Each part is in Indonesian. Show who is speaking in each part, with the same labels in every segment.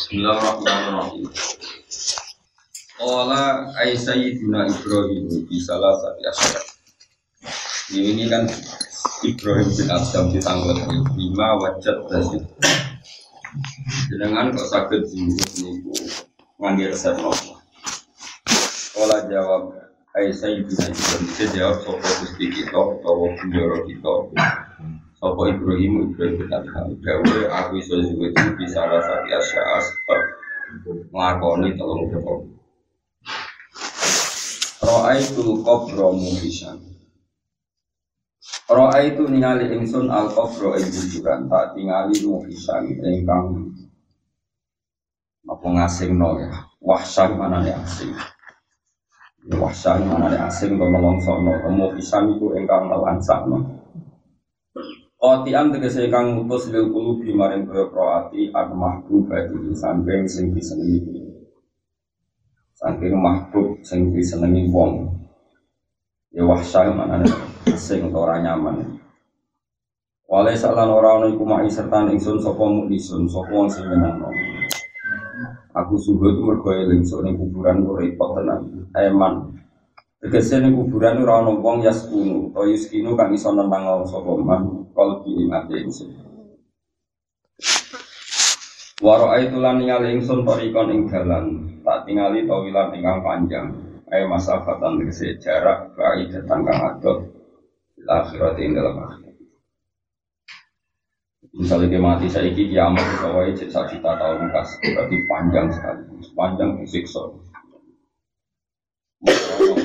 Speaker 1: Bismillahirrahmanirrahim. Ola ay sayyidina Ibrahim di salah satu asyara. Ini kan Ibrahim bin Adam di tanggal lima wajat dasir. Dengan kok sakit jimbut niku ngangge resep nopo. Ola jawab ay sayyidina Ibrahim bisa jawab sopo gusti kita atau bendoro kita. Sopo Ibrahim Ibrahim bin Adam. Dawe aku iso zuwet di salah satu asyara sebab nglakoni telung perkara. Ra'aitul qabra muhisan Ra'aitu ningali ingsun al qabra ing kuburan tak tingali muhisan ingkang apa ngasingno ya wahsan asing Ya, wahsan manane asing to nelongsono muhisan iku ingkang melansakno Qati'an tegese ingkang ngutus lil qulubi maring boro ati an mahbubati samping sing disenengi. Saking mahbub sing disenengi wong. Ya wahsyah mana asing atau ora nyaman. Wale salan ora ana iku mai serta ingsun sapa muklisun sapa wong sing menangno Aku subuh itu mergo eling sok ning kuburan ku repot tenan. Eman. Tegese ning kuburan ora ana wong yaskunu utawa yuskinu kang iso nentang sapa kalbi ing ati ingsun Waro itu lan ningali ingsun torikon ing dalan. Tak tingali tawilan ingkang panjang. Ayo masafatan tegese jarak baik datang kang bil akhirat ing dalam akhirat. Misalnya dia mati saya iki kiamat bahwa cek sak juta tahun kas. Berarti panjang sekali. Panjang disiksa.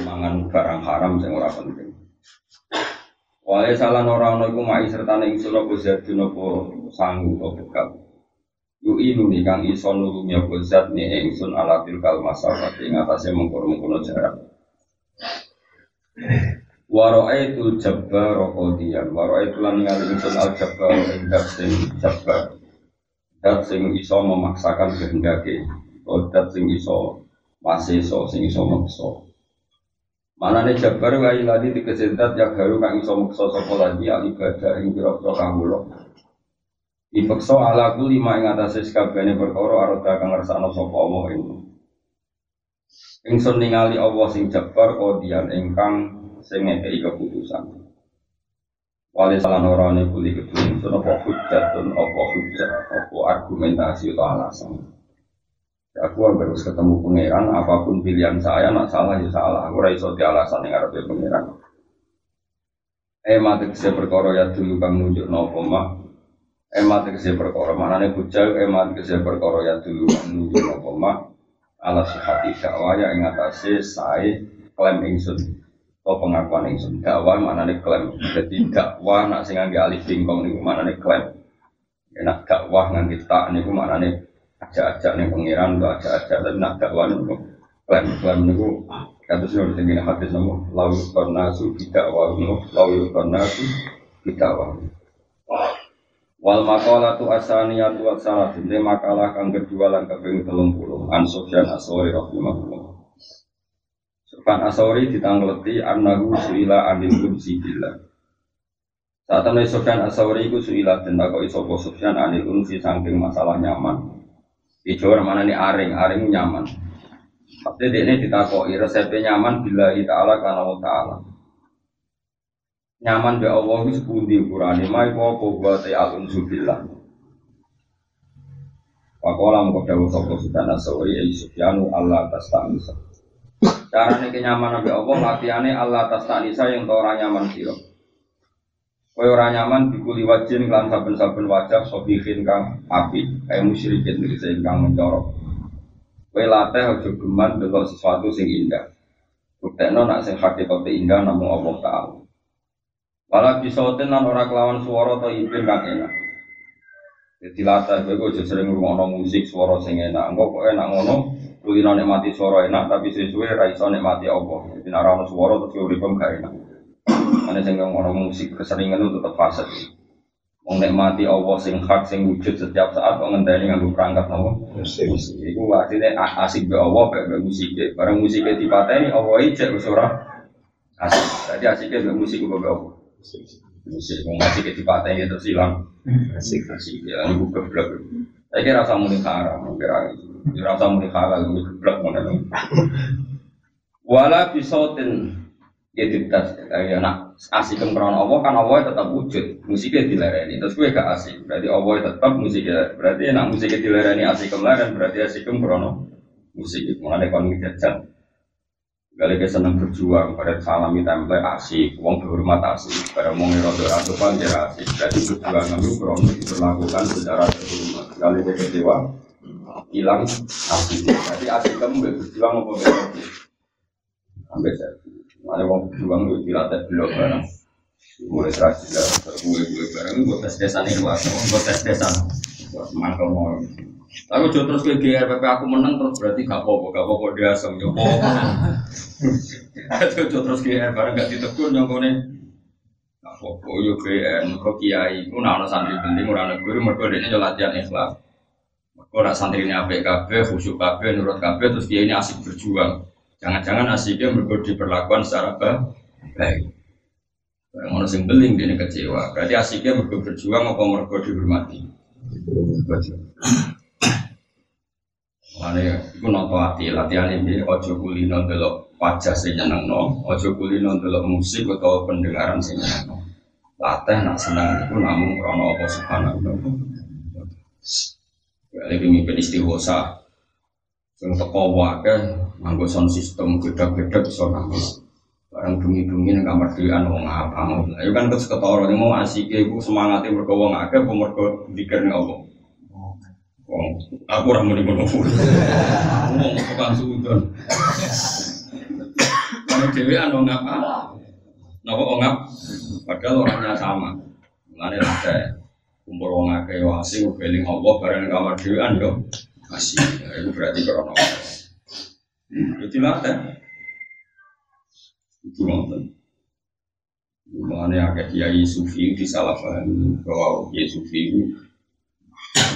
Speaker 1: Mangan barang haram sing ora penting Wae salah orang ono iku mai serta ning sira apa sangu apa bekal Yu nih kang iso nulungi apa zat nih ingsun ala tilkal masalah ing atase mengkono-mengkono jarak. Waro'aitul jabbar qadiyan waro'aitul lan ningali ingsun al jabbar ing dat sing jabbar. Dat sing iso memaksakan kehendake, dat sing iso masih iso sing iso maksa. Mana nih jabbar wa iladi dikesentat yang baru kang iso maksa sapa lagi al ibadah ing pira-pira kawula. Dipeksa ala kuli ma ing atase sakabehane perkara arata kang ngersakno sapa Allah ing. Ingsun ningali Allah sing jabar kodian ingkang sing ngekei keputusan. Wali salah norane kuli ingsun apa hujjatun apa hujjat apa argumentasi atau alasan. Aku harus ketemu pangeran, apa pun pilihan saya, nak salah ya salah. Aku di alasan yang ngarepe pangeran. Eh mati kese perkara ya dulu kang nunjuk nopo mah emat kese perkara. Manane bujal emat kese perkara ya dulu nunjuk apa mak ala sihati dakwah ya ing atase sae klaim ingsun atau pengakuan ingsun. Dakwah manane klaim jadi dakwah nak sing ngangge alif bingkong niku manane klaim enak dakwah ngangge tak niku manane ajak-ajak ning pangeran atau ajak-ajak tapi nak dakwah niku klaim klaim niku kata sih orang tinggi hadis namu lau yukarnasu bidakwah lau yukarnasu bidakwah. Wal makalah tu asaniyah tu asalah Ini makalah kang kedua lan kaping telung puluh An Sufyan Asori rahimahullah. Sufyan Asori ditangleti Annahu suila anil unsi billah. Saat temen Sufyan Asori itu suila Dan takoi sopo Sufyan anil unsi Sangking masalah nyaman Di Jawa mana ini aring, aring nyaman. Tapi ini ditakoi resepnya nyaman Bila ta'ala karena Allah ta'ala. Nyaman be Allah wis pundi ukurane mai apa buat alun subillah Pakola mengko dawuh sapa sudana sawri ai Sufyanu Allah tastanisa. Carane kenyamanan be Allah latihane Allah tastanisa yang ora nyaman sira. Kowe ora nyaman dikuli wajin lan saben-saben wajah sobihin kang api kaya musyrikin iki kang mencorok. Kowe latih aja geman delok sesuatu sing indah. Buktekno nak sing hakikate indah namung Allah Ta'ala. Walau bisotin lan ora kelawan suara atau ipin kang enak. Jadi latah gue gue sering ngomong musik suara sing enak. Enggak kok enak ngono. Kulino nikmati suara enak tapi sesuai raiso nikmati Allah. Jadi nara ono suara terus uripem enak. Mana sing ngomong musik keseringan itu tetap fasad. Wong nikmati Allah sing hak sing wujud setiap saat kok ngenteni nganggo perangkat apa? Musik. Iku artinya asik be Allah be musik. Barang musiknya dipateni Allah ijek wis ora asik. Jadi asiknya be musik be Allah musik mau ngasih ke tipatnya terus hilang asik asik ya ini buka blog Saya kira rasa muni haram, kira rasa muni halal, muni geblek mana Wala bisotin ya ditas ya nak asik krono Allah kan Allah tetap wujud musiknya dilarani terus gue gak asik berarti Allah tetap musiknya berarti nak musiknya dilarani asik kemarin berarti asik krono musik mulai kon jajan Kali ke seneng berjuang pada salami template asik, uang berhormat asik, pada mau ngirodo atau panjer asik. Jadi berjuang kami krono diperlakukan secara terhormat. Kali ke kecewa, hilang asik. Jadi asik kamu berjuang apa berjuang? Sampai saya, ada uang berjuang itu dilatih belum barang. Mulai terakhir lah, gue-gue barang, gue tes desan ikhlas, gue tes desan. Mangkel mau. Tapi jauh terus ke GRPP aku menang terus berarti gak apa-apa, gak apa-apa dia asam yo. Jauh terus GR bareng gak ditegur nyongkone. Gak apa-apa yo GR, kok kiai, ku nak santri penting ana guru dene yo latihan ikhlas. Mergo nak santri apik kabeh, khusyuk kabeh, nurut kabeh terus dia ini asik berjuang. Jangan-jangan asiknya mergo diperlakukan secara baik. Barang orang sing beling dia kecewa. Berarti asiknya mergo berjuang apa mergo dihormati. Mana ya, itu nonton hati latihan ini ojo kulino delok wajah sing no, ojo kulino delok musik atau pendengaran sing no. Latih nak senang itu namun krono apa subhanahu Lagi mimpin istihosa, sing teko wae nganggo sound system beda-beda bisa nangis. Barang bumi-bumi ning kamar dhewean wong apa mau. Ayo kan terus ketara mau asik iku semangate mergo wong akeh apa mergo dikirne Allah. Wong aku ora muni ngono. Wong tukang sudon. Kalau dhewean wong apa? Napa wong? Padahal orangnya sama. Mulane ada kumpul wong akeh yo asing beling Allah bareng kamar dhewean yo. Asik. Itu berarti krono. Itu latih. Itu nonton. Mulane akeh kiai sufi di salah paham bahwa kiai sufi itu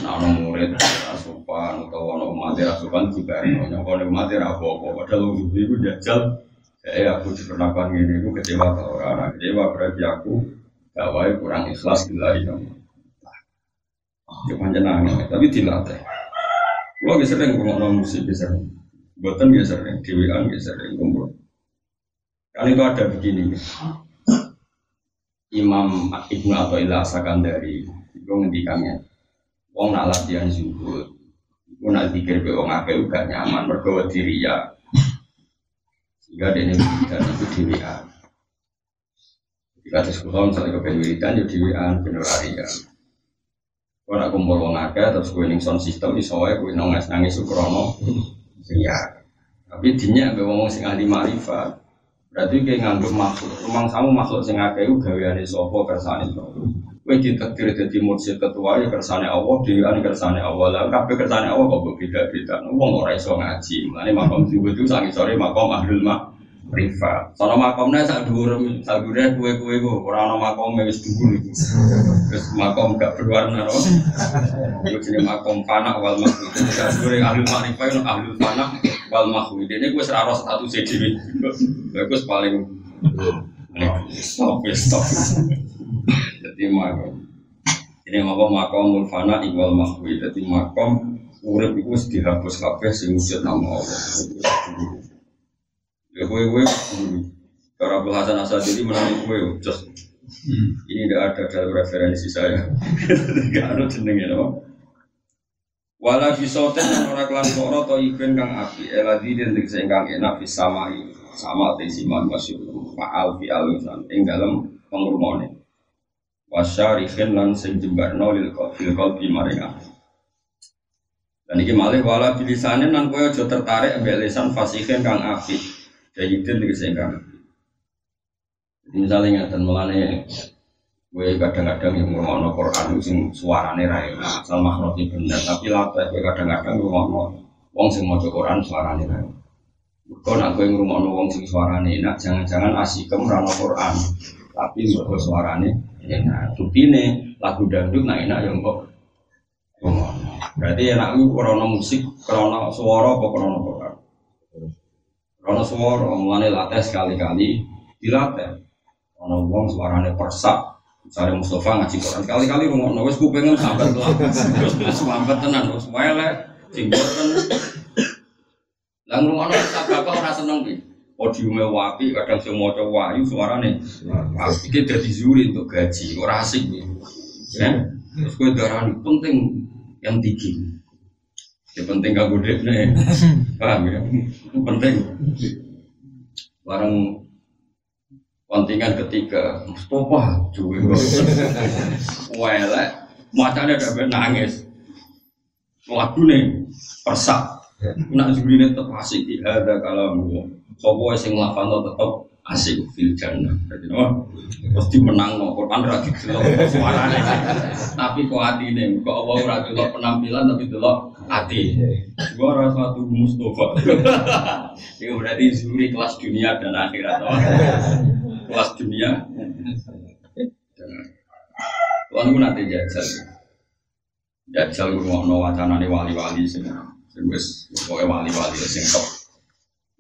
Speaker 1: Nah, ono murid asupan atau ono mati asupan juga ono kalau mati apa apa. Padahal waktu itu jajal, saya aku diperlakukan ini, aku kecewa kalau orang kecewa berarti aku gawai kurang ikhlas bila ini. Ya panjang tapi dilatih. Lo bisa sering ngomong musik bisa, buatan bisa sering, dewan bisa sering kumpul. Kan itu ada begini. Imam Ibnu Athaillah Sakandari itu ngendikannya Wong nak latihan zuhud, wong nak pikir be wong akeh gak nyaman mergo diri ya. Sehingga dia ini dan itu dirian. Jika ada sekolah misalnya ke wiridan ya dirian bener ya. Kau nak kumpul wong akeh terus gue ning sound system iso wae gue nangis nangis ukrono. Iya. Tapi dinya be wong sing ahli marifat. Berarti kayak nganggep makhluk, rumang samu makhluk sing akeh gaweane sapa kersane sapa. Kowe ditakdir dadi mursyid ketua ya kersane Allah, dhewean kersane Allah. Lah kabeh kersane Allah kok beda-beda. Wong ora iso ngaji. Mulane makom subuh itu sangi sore makom ahlul mak privat. Sono makomnya sak dhuwur sak dhuwure kowe-kowe ku ora ana makom wis dhuwur iku. Wis makom gak berwarna ro. Iku jenenge makom panak wal mahmud. Sak dhuwure ahlul makrifah ono ahlul panak wal. Dene kuwi wis ora status dhewe. Lha paling Stop, stop. Jadi makom. Ini makom makom mulfana iwal mahwi. Jadi makom urip itu dihapus kabeh sing wujud nama Allah. Ya kowe kowe. Para Hasan Asadili menang kowe just ini tidak ada dalam referensi saya. Tidak ada jenenge no. Wala bisoten yang ora kelan koro to iben kang api. Eladi dan tegese ingkang enak bisa sama sama tesiman masyur. Ma'al fi alusan ing dalam pengrumone wasyarihin lan sing jembarno lil fil qalbi maring dan iki malih wala bilisane nang kowe aja tertarik ambek lisan fasihin kang apik jayidin iki sing kang misalnya ngeten mulane gue kadang-kadang yang ngomong Quran sing suarane ra asal makhluknya bener tapi latih gue kadang-kadang ngomong wong sing maca Quran suarane ra Kau nak gue ngomong wong sing suarane enak jangan-jangan asikem rano Quran tapi mergo suarane enak. Bukine lagu dangdut nak enak yang kok. Berarti enak itu krono musik, krono suara apa krono Quran. Krono suara mulane latih sekali-kali dilatih. Ono wong suarane persak, Misalnya Mustafa ngaji Quran kali-kali ngomong wes pengen sampai lah, sampai tenan wes wae sing boten. Lah ngrungokno sabak kok ora seneng ki. Podiume wapi kadang sing maca wahyu suarane. Iki dadi zuri untuk gaji, ora asik iki. Ya. Terus kowe darani penting yang tinggi. Ya penting gak gede nih, paham ya? Penting. Barang kontingen ketiga, Mustafa juga. Wele, macamnya ada nangis. Lagu nih, persak. Nak jubline tetap asik di ada kalau sopo sing lafal tetap asik fil jannah. Jadi no, pasti menang no Quran ra didelok suarane. Tapi kok atine, kok Allah ora delok penampilan tapi delok ati. Gua ora satu Mustafa. Itu berarti zuri kelas dunia dan akhirat. Kelas dunia. Tuhan gue nanti jajal. Jajal gue mau wacana wali-wali semua. Wis pokoke wali-wali sing top.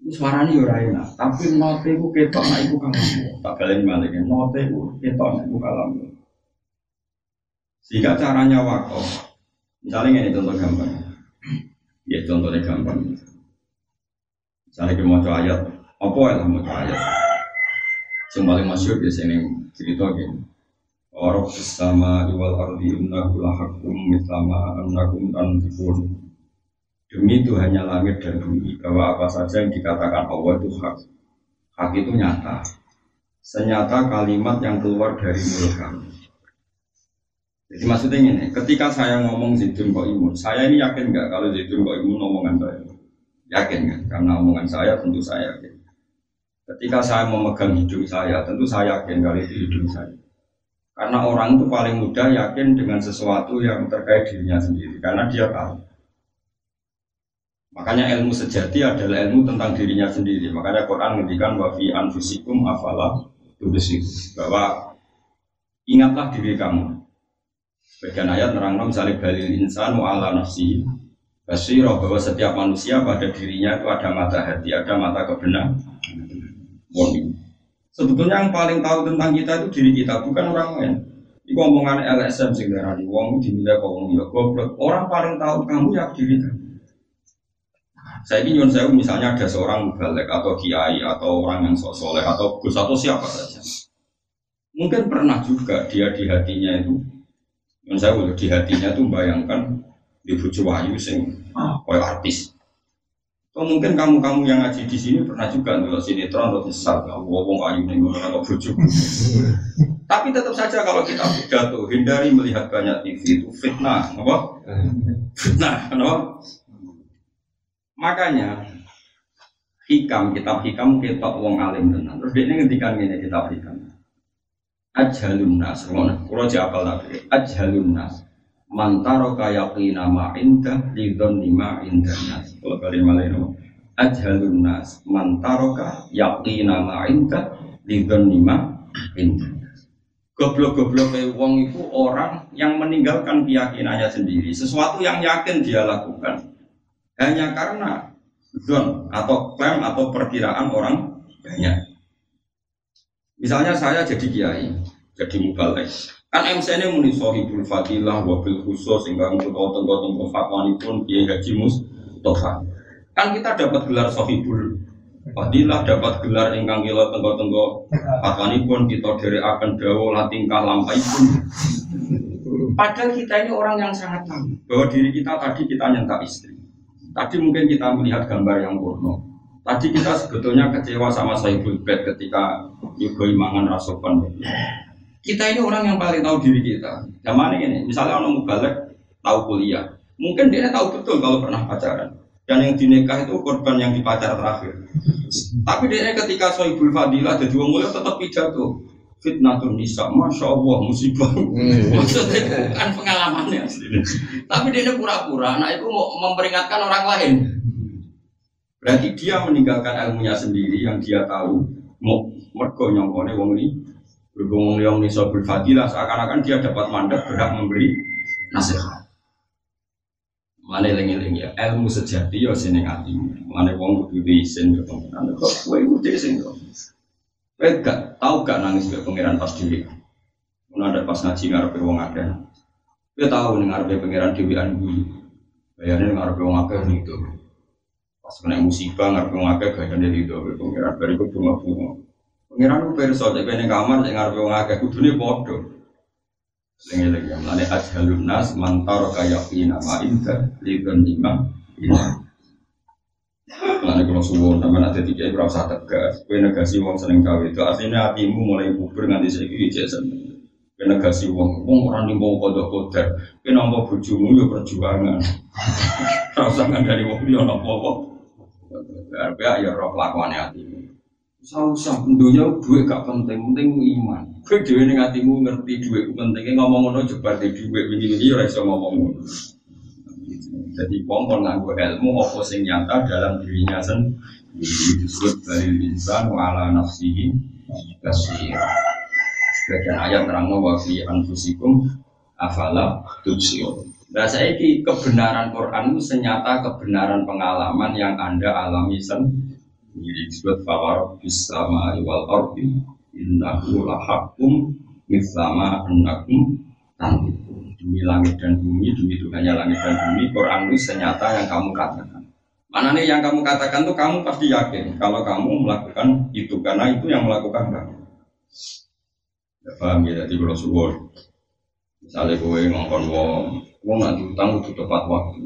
Speaker 1: Suarane yo ora enak, tapi note ku ketok nek iku kalam. Tak baleni malih note ku ketok nek iku kalam. Sehingga caranya wakaf. Misalnya ini contoh gampang. Ya contohnya gampang. Misalnya kita mau ayat, apa ya mau ayat? Yang paling masyur biasanya cerita gini. Orang bersama iwal ardi innahu lahakum mislama annakum tanfikun Demi itu hanya langit dan bumi bahwa apa saja yang dikatakan Allah itu hak. Hak itu nyata. Senyata kalimat yang keluar dari mulut kami. Jadi maksudnya ini, ketika saya ngomong Zaidun kok imun, saya ini yakin nggak kalau Zaidun kok imun omongan saya? Yakin kan? Karena omongan saya tentu saya yakin. Ketika saya memegang hidung saya, tentu saya yakin kalau itu hidung saya. Karena orang itu paling mudah yakin dengan sesuatu yang terkait dirinya sendiri, karena dia tahu. Makanya ilmu sejati adalah ilmu tentang dirinya sendiri. Makanya Quran menghentikan wafi anfusikum afala tubisikum bahwa ingatlah diri kamu. Bagian ayat nerang misalnya balil insan wa ala nafsi basirah bahwa setiap manusia pada dirinya itu ada mata hati, ada mata kebenaran. Sebetulnya yang paling tahu tentang kita itu diri kita, bukan orang lain. Iku omongan LSM sing darani wong dinilai kok ya goblok. Orang paling tahu kamu ya diri kamu. Saya ini nyun saya misalnya ada seorang balik atau kiai atau orang yang sok soleh atau gus atau siapa saja. Mungkin pernah juga dia di hatinya itu, saya di hatinya itu bayangkan di bucu wahyu sing koyo artis. Atau mungkin kamu-kamu yang ngaji di sini pernah juga nonton sinetron atau besar, wong ayu nih atau bucu. Tapi tetap saja kalau kita pidato hindari melihat banyak TV itu fitnah, apa? Fitnah, apa? Makanya hikam kitab hikam kita wong alim tenan. Terus dia ngendikan ini kitab hikam. Ajhalun nas. Kulo apal tapi ajhalun nas. Mantaro kaya ma inda lidon lima inda nas. Kalau kali malah ini ajhalun nas. Mantaro kaya ma inda lidon lima inda Goblok-goblok wong itu orang yang meninggalkan keyakinannya sendiri. Sesuatu yang yakin dia lakukan hanya karena zon atau klaim atau perkiraan orang banyak. Misalnya saya jadi kiai, jadi mubalek. Kan MC ini muni sohibul fadilah, wabil khusus, sehingga tenggo fatwani pun kiai haji mustafa. Kan kita dapat gelar sohibul fadilah, dapat gelar ingkang kilo tenggo tenggo fatwani pun kita dari akan dawo latingkah lampai pun. Padahal kita ini orang yang sangat tahu bahwa diri kita tadi kita nyentak istri. Tadi mungkin kita melihat gambar yang purno. Tadi kita sebetulnya kecewa sama Saiful Bed ketika Yugo Imangan Rasokan. Kita ini orang yang paling tahu diri kita. Zaman ini, misalnya orang balik tahu kuliah, mungkin dia tahu betul kalau pernah pacaran. Dan yang dinikah itu korban yang dipacar terakhir. Tapi dia ketika Sohibul Fadilah jadi wong mulia tetap pidato fitnah tuh nisa, masya Allah musibah. Hmm. Maksudnya bukan pengalamannya, tapi dia pura-pura. Nah itu mau memperingatkan orang lain. Berarti dia meninggalkan ilmunya sendiri yang dia tahu. Mau mergo nyongkone wong ini berhubung yang nisa berfadilah seakan-akan dia dapat mandat berhak memberi nasihat. Mana lengi-lengi ya ilmu sejati ya sini atimu. Mana wong kudu diisin ke pengiran. Kowe kudu diisin kok. Kowe gak tahu gak nangis ke pangeran pas diri. Mun ada pas ngaji ngarepe wong akeh. Dia tahu nih ngarepe pangeran Dewi Anggi. Bayarnya ngarepe wong akeh gitu. Kena musibah ngarepe wong akeh gayane itu pangeran bariku bunga-bunga. Pangeran ku perso cek kene kamar cek ngarepe wong akeh kudune padha. Lengi lagi, mulane ajhalun nas mantar kaya pina ma inda lidon lima. Mulane kalau suwon sampean ada tiga ora usah tegas. Kowe negasi wong seneng cawe itu artinya hatimu mulai kubur nganti saiki ijek seneng. Kowe negasi wong wong ora nimbo kodok kodar. Kowe nampa bojomu yo perjuangan. Ora usah ngandani wong liya napa Biar ya roh kelakuane hatimu. Usah-usah dunia duit gak penting, penting iman. Kowe dhewe ning atimu ngerti duit pentingnya ngomong ngono jebar di duit wingi-wingi ora iso ngomong ngono. Jadi wong kon nganggo ilmu apa sing nyata dalam dirinya sendiri disebut dari insan wa ala nafsihi basir. Sebagian ayat terang wa fi anfusikum afala tubsirun. Nah saya kebenaran Quran senyata kebenaran pengalaman yang anda alami sendiri. Ini disebut fawar bisama wal ardi innahu lahakum mislama annakum tanti. Demi langit dan bumi demi Tuhannya langit dan bumi Quran itu senyata yang kamu katakan. Mana nih yang kamu katakan tuh kamu pasti yakin kalau kamu melakukan itu karena itu yang melakukan kamu. Ya paham ya jadi suwor misalnya gue ngongkon wong wong nggak diutang itu tepat waktu.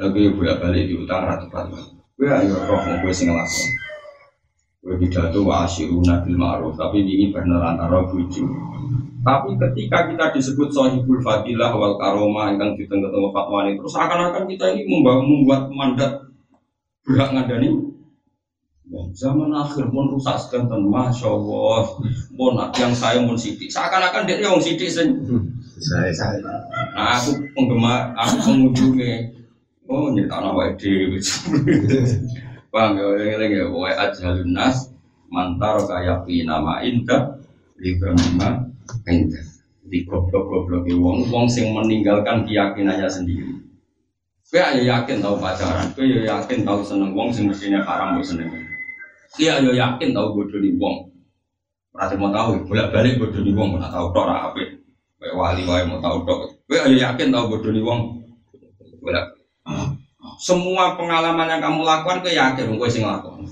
Speaker 1: Tapi bolak balik diutang ratu tepat waktu. Gue ayo roh gue sing ngelakon. Gue pidato wa asyiruna bil ma'ruf, tapi ini bener antara buju. Tapi ketika kita disebut sahibul fadilah wal karoma yang kita ketemu fatwa ini, terus akan-akan kita ini membuat mandat berhak ngadani zaman akhir pun rusak sedanten masya Allah. Pun yang saya pun sidik. Seakan-akan dia yang sidik sen
Speaker 2: Saya saya.
Speaker 1: nah aku penggemar aku pengunjungnya Oh, nyerita wae dhewe. Paham ya, eling ya, wae ajhalun nas mantar kaya nama indah libramima indah. Di goblok-goblok wong wong sing meninggalkan keyakinannya sendiri. Kowe ya yakin tahu pacaran, kowe ya yakin tahu seneng wong sing mestinya haram mbok seneng. Iya ya yakin tahu bodoni wong. Berarti mau tahu bolak-balik bodoni wong ora tahu tok ora apik. Kayak wali wae mau tahu tok. Kowe ya yakin tahu bodoni wong. Bolak semua pengalaman yang kamu lakukan ke yakin gue sing lakukan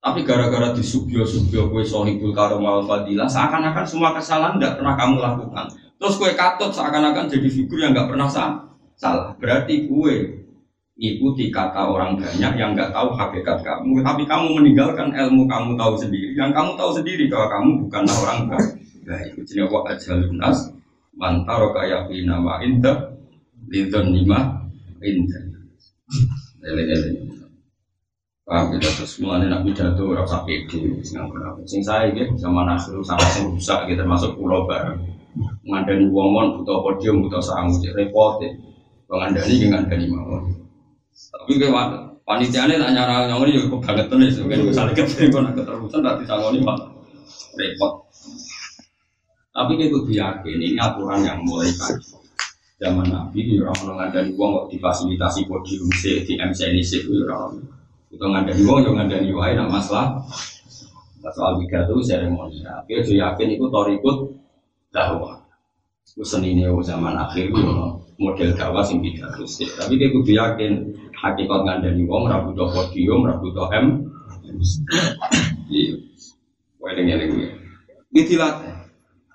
Speaker 1: tapi gara-gara disubyo-subyo gue sohibul karomal fadilah seakan-akan semua kesalahan tidak pernah kamu lakukan terus gue katut seakan-akan jadi figur yang nggak pernah sah. salah berarti gue ikuti kata orang banyak yang nggak tahu hakikat kamu tapi kamu meninggalkan ilmu kamu tahu sendiri yang kamu tahu sendiri bahwa kamu bukanlah orang baik itu jenis wa ajalun mantaro kaya nama indah lidon lima indah Eleng-eleng. Paham kita terus mulai nak pidato rasa pede sing saya gitu sama nasru sama sing rusak gitu termasuk pulau bareng. Ngandani mon butuh podium butuh sangu repot ya ngandani ki ngandani mawon. Tapi kayak panitiane tak nyara nyongoni juga kebangetan ya sebagai misalnya kepengen nak keterusan nanti sangoni mah repot tapi kayak gue yakin ini aturan yang mulai kaji. Zaman Nabi ya orang ngandani uang kok difasilitasi podium C di MC ini sih ya orang itu ngandani uang yang ngandani wae nak masalah. Soal pidato seremoni. Tapi aja yakin itu torikut dakwah. Itu seni zaman akhir itu model dakwah pidato sih. Tapi dia kudu yakin hakikat ngandani uang rabu do podium rabu do M. Iya. Wae dengan ini. Ini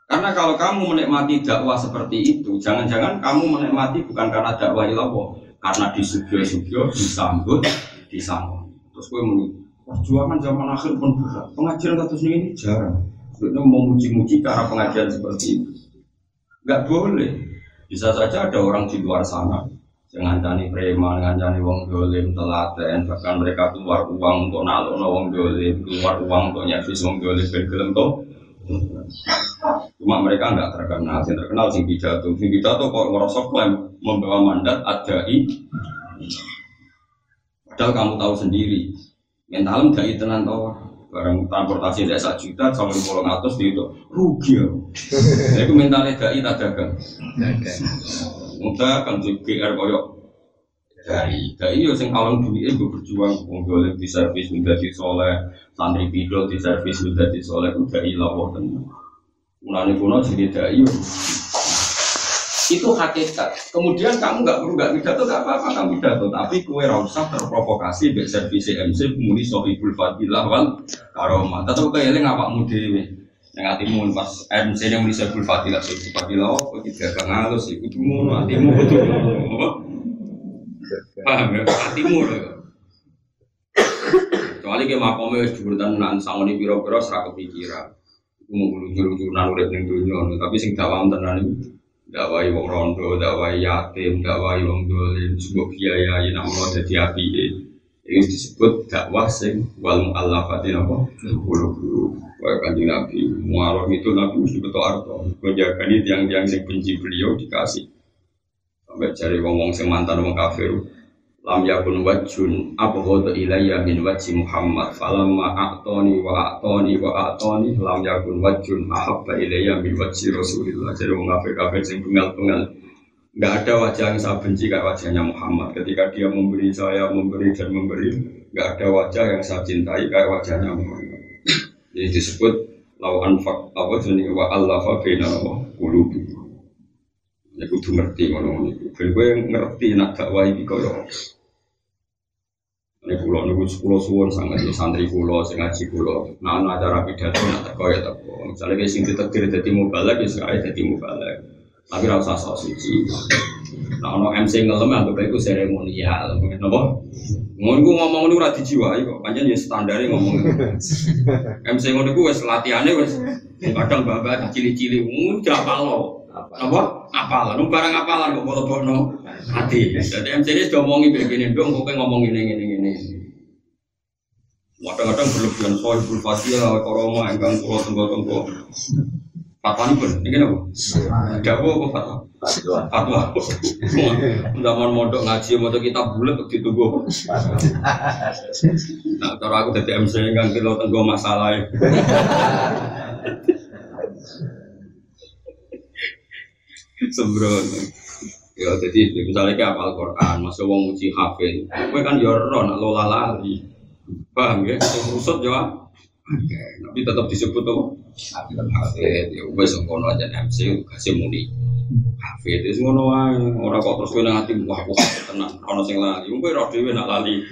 Speaker 1: karena kalau kamu menikmati dakwah seperti itu, jangan-jangan kamu menikmati bukan karena dakwah Allah, karena disugio-sugio, disambut, disambut. Terus gue muni, perjuangan zaman akhir pun berat. Pengajian kasus ini jarang. Itu mau muji-muji cara pengajian seperti itu. Gak boleh. Bisa saja ada orang di luar sana ngancani preman, ngancani wong dolim, telaten, bahkan mereka keluar uang untuk nalono wong dolim, keluar uang untuk nyervis wong dolim, ben gelem Cuma mereka nggak terkenal, yang terkenal sing pidato. Sing pidato kok ngerasa klaim membawa mandat adai. Padahal kamu tahu sendiri, mentalem dai tenan tau barang transportasi dari satu juta sampai pulau ngatus di itu rugi ya. Itu mentalnya dai tak dagang. Mudah kan GR koyok dari dari yo sing kalon duit gue berjuang wong golek di servis menjadi soleh santri pidol di servis menjadi soleh udah ilah tenan Mulane kuno jadi dai itu hakikat. Kemudian kamu nggak perlu nggak pidato, nggak apa-apa kamu pidato. Tapi kue rasa terprovokasi be servis MC muni sohibul fadilah wal karomah. Tetap kayak ini ngapak dewe. Yang hatimu pas MC yang muni sohibul fadilah sohibul oh tidak kang halus itu ngono hatimu betul. Paham ya? Hatimu loh. Kecuali ke makomnya wis dan nan sangoni piro-piro serak kepikiran. Lucu-lucunan urip ning dunya, tapi sing dawam tenan iku dakwai wong rondo, dakwai yatim, dakwai wong dolim, sebuah biaya yang Allah jadi api ini disebut dakwah sing wal mu'allafatin apa? Bulu bulu. Kayak kanjeng Nabi, muarok itu Nabi mesti betul arto. Menjaga ini tiang-tiang sing benci beliau dikasih. Sampai cari wong-wong sing mantan wong kafir, lam yakun wajun abghadu ilayya min wajhi Muhammad. Falamma a'tani wa a'tani wa a'tani lam yakun wajun ahabba ilayya min wajhi Rasulillah. Jadi wong kafir-kafir sing pengal-pengal nggak ada wajah yang saya benci kayak wajahnya Muhammad. Ketika dia memberi saya memberi dan memberi nggak ada wajah yang saya cintai kayak wajahnya Muhammad. Jadi disebut lau anfak apa jenis wa Allah fa baina qulubi. Ya kudu ngerti ngono niku ben kowe ngerti nak dakwah iki koyo ini pulau nunggu sepuluh suwon sangat ya santri pulau sing ngaji pulau. Nah, nah acara pidato nak teko ya teko. Misalnya kayak sing ditetir jadi mubalek ya sekali jadi mubalek. Tapi rasa sok suci. Nah, ono MC ngelem ya anggap itu seremonial. Napa? Ngono ku ngomong niku ora dijiwai kok. Pancen ya standar ngomong. MC ngono ku wis latihane wis kadang babak cili-cili udah apal Apa? Apalan. Barang apalan kok bono hati. Jadi MC ini sudah ngomongi begini dong, kok ngomong ini ini ini. Kadang-kadang berlebihan soal bulfasia, koroma, engkang pulau tenggo tenggo. Fatwa ini pun, ini apa? Dawa apa fatwa? Fatwa. Zaman mondok ngaji, mondok kita bulat untuk ditunggu. Nah, kalau aku jadi MC kan kilo tenggo masalah. Sembrono. Ya jadi misalnya kayak apal Quran, masa wong uji hafid, gue kan yoron, ya lo lali, paham ya? Yang rusut jawab, Oke, tapi tetap disebut apa? Hafid, ya gue sengkono aja MC, kasih muni. Hafid itu ngono wae, ora kok terus kowe nang ati wah wah tenang, ono sing lali, kowe ora dhewe nak lali.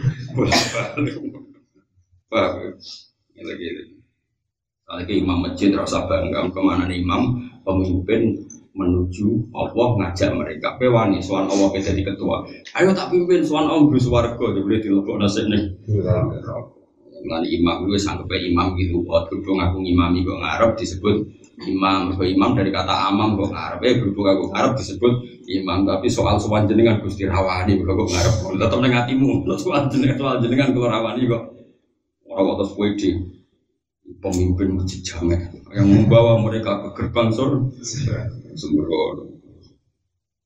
Speaker 1: Paham ya? Lagi lagi imam masjid rasa bangga ke mana nih imam pemimpin menuju Allah ngajak mereka. Pewani soal Allah jadi ketua. Ayo tak pimpin soal Allah beri warga. Boleh dilebok nasi nih. Mulai imam gue sampai imam gitu, oh berhubung aku ngimami gue ngarep disebut imam, gue imam dari kata amam gue ngarep, eh berhubung aku ngarep disebut imam, tapi soal soal jenengan gusti rawani gue gue ngarep, tetap negatimu, soal jenengan soal jenengan gue rawani gue, orang puisi, pemimpin masjid jamek yang membawa mereka ke gerbang surga sembrono.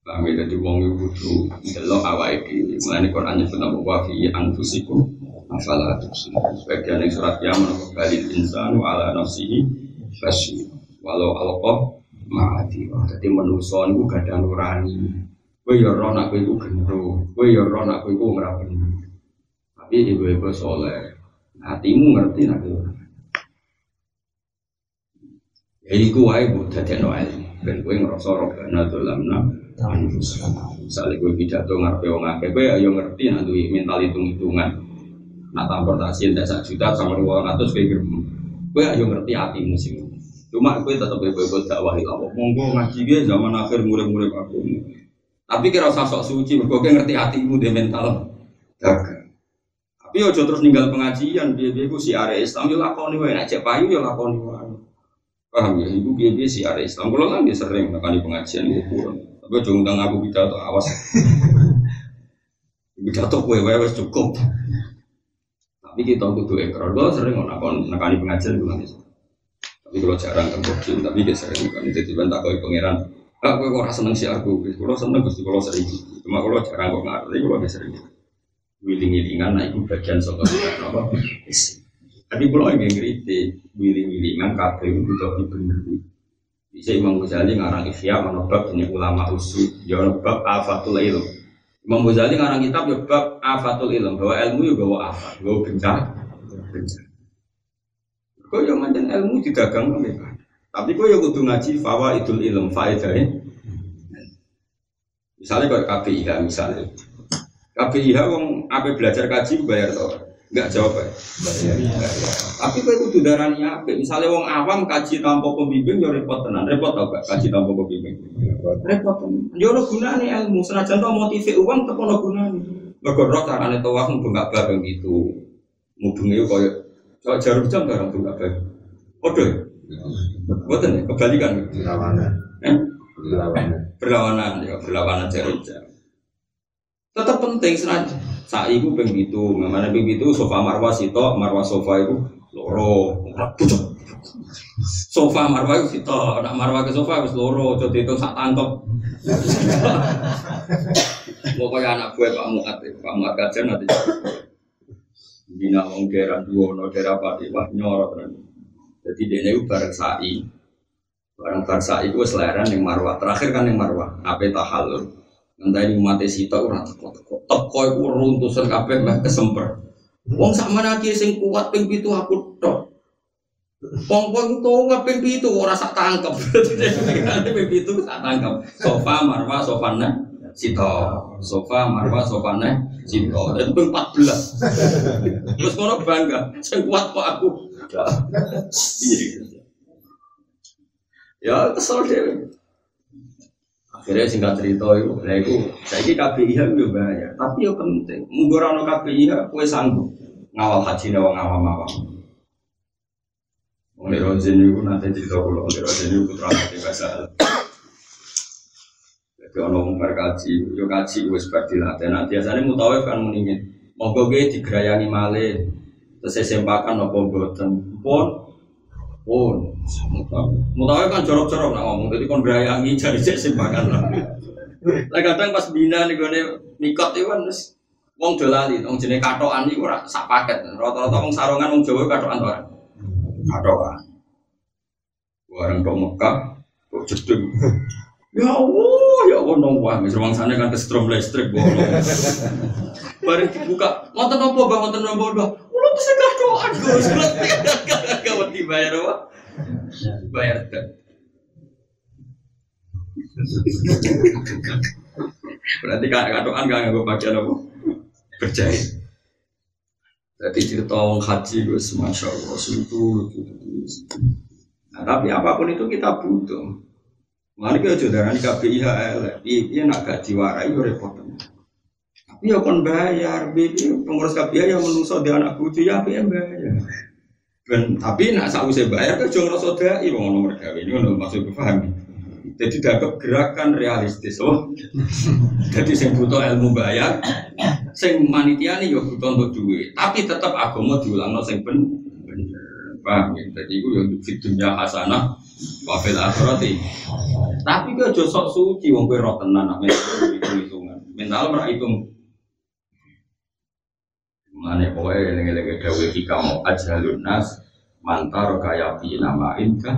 Speaker 1: Kami jadi wong ibu tuh delok awake dhewe. Mulane Quran nyebut nama wa fi anfusikum afala tubsirun. Sebagian yang surat Yaman balil insanu ala nafsihi basir. Walau alqah ma'ati. Jadi manusia niku gak ada nurani. Kowe ya ora nak kowe iku gendro. Kowe ya ora nak kowe iku ora Tapi ibu-ibu soleh. Hatimu ngerti nak kowe. Ya iku wae bu dadekno ilmu ben kowe ngrasa robbana dolamna misalnya gue pidato ngarepe wong akeh kowe ayo ngerti nek duwe mental hitung-hitungan. Nah transportasi entek sak juta sama 200 kowe gerem kowe ayo ngerti atimu sing cuma kowe tetep bebo dakwah Allah monggo ngaji ge zaman akhir murid-murid aku. Tapi kira usah sok suci mergo kowe ngerti hatimu de mental tapi ojo terus ninggal pengajian biar-biar gue si area Islam yo lakoni wae. Nek payu yo lakoni wae Paham ya? Ibu biaya biaya si ada Islam. Kalau kan dia sering makan di pengajian itu kurang. Tapi jangan undang aku pidato awas. kue kue cukup. Tapi kita kudu ekor. Gue sering nakon nakani pengajian itu nanti. Tapi kalau jarang kan tapi dia sering kan. Jadi bantah kau pangeran. Aku kok rasa seneng si aku. Kalau seneng pasti kalau sering. Cuma kalau jarang kok nggak. Tapi kalau sering. Wiling-wilingan, nah itu bagian soal apa? Tadi pulau yang ngerti, wiling-wilingan kabeh itu butuh dibeneri. Bisa Imam Ghazali ngarang Ihya menobak ini ulama usul, ya bab afatul ilm. Imam Ghazali ngarang kitab ya bab afatul ilm, bahwa ilmu ya bawa afat, bawa bencana. Bencana. Kau yang manjan ilmu didagang kan Tapi kok ya kudu ngaji fawa idul ilm faedahnya. Misalnya kalau KPIH misalnya, KPIH wong apa belajar kaji bayar tau? Enggak jawab ya. Tapi kau kudu darani apa? Misalnya wong awam kaji tanpa pembimbing ya repot tenan. Repot tau gak kaji tanpa pembimbing? Repot tenan. Ya ono gunane ilmu senajan tau motive uang tetep ono gunane. Mergo roh carane tawaf mung gak bareng gitu. Mubenge koyo Soal jarum jam barang tuh apa? Oke, Boten ya, kebalikan.
Speaker 2: Berlawanan.
Speaker 1: Eh?
Speaker 2: Berlawanan.
Speaker 1: Berlawanan ya, berlawanan jarum jam. Tetap penting senajan. Saat itu ping itu, mana ping sofa marwah sito, marwah sofa itu loro. Sofa marwah itu sito, nak marwah ke sofa itu loro, jadi itu sak tangkep. Pokoknya anak gue Pak Muat, Pak Muat kajian nanti. Bina wong daerah dua, no daerah pati, wah nyorot kan. Jadi dia itu bareng sa'i, bareng bareng sa'i itu seleran yang marwah. Terakhir kan yang marwah, apa tahalul. Nanti umat sita ora teko teko. Teko iku runtusan kabeh meh kesemper. Wong sak menaki sing kuat ping pitu aku tok. Wong wong tuwa ping pitu ora sak tangkep. Berarti ping pitu sak tangkep. Sofa marwah sofana sita. Sofa marwah sofana sita. Dan ping 14. Terus ngono bangga, sing kuat kok aku. Iya. Ya kesel deh. Akhirnya singkat cerita itu, nah itu saya KPIH itu bahaya, tapi ya penting. Mungkin orang KPIH, kue sanggup ngawal haji nawang ngawal ngawal. Oleh Rozin itu nanti cerita kalau oleh Rozin itu putra hati bahasa. Jadi orang mau kaji, yo kaji gue seperti latih. Nah biasanya mutawif kan meningin, mau gue digerayani male, terus saya sempakan nopo boten, pun pun mutawif kan jorok-jorok nak ngomong, jadi kon gerayangi jadi saya sempakan lah. Lah kadang pas bina nih gue nikot itu kan terus wong dolali, wong jenis katoan itu ora sak paket. Rata-rata wong sarungan wong Jawa katoan tuh. Katoan. Bareng ke Mekah, kok jedeng. Ya Allah, ya Allah nong wah, misal sana kan ke strom listrik bolong. Bareng dibuka, ngoten apa bang, ngoten apa bang. Ulo tuh segah doan, gus, gak wedi bayar apa? Bayar kan. Berarti kak katoan gak nggak bagian apa? Berjahit. Jadi cerita wong haji gus, masya Allah, itu, Nah, tapi apa pun itu kita butuh. Mari kita jodoh ini KPIH iya nak gak diwarai yo repot. Tapi ya kon bayar, bibi pengurus KPIH yang menungso di anak bucu ya tapi yang bayar. Ben, tapi nak sausé bayar kan jangan rasa dai wong nomor gawe ini ngono maksud paham. Jadi dianggap gerakan realistis oh. Jadi sing butuh ilmu bayar, sing manitia nih yo butuh untuk duit, tapi tetap agama diulangno sing ben bener. Paham ya? Jadi itu yang di dunia hasanah, wafil akhirati. Tapi gue josok suci, wong gue roh tenan, hitungan. Mental merah hitung. Mana pokoknya yang lagi dawe hikam ajalun nas mantar kaya pi nama inka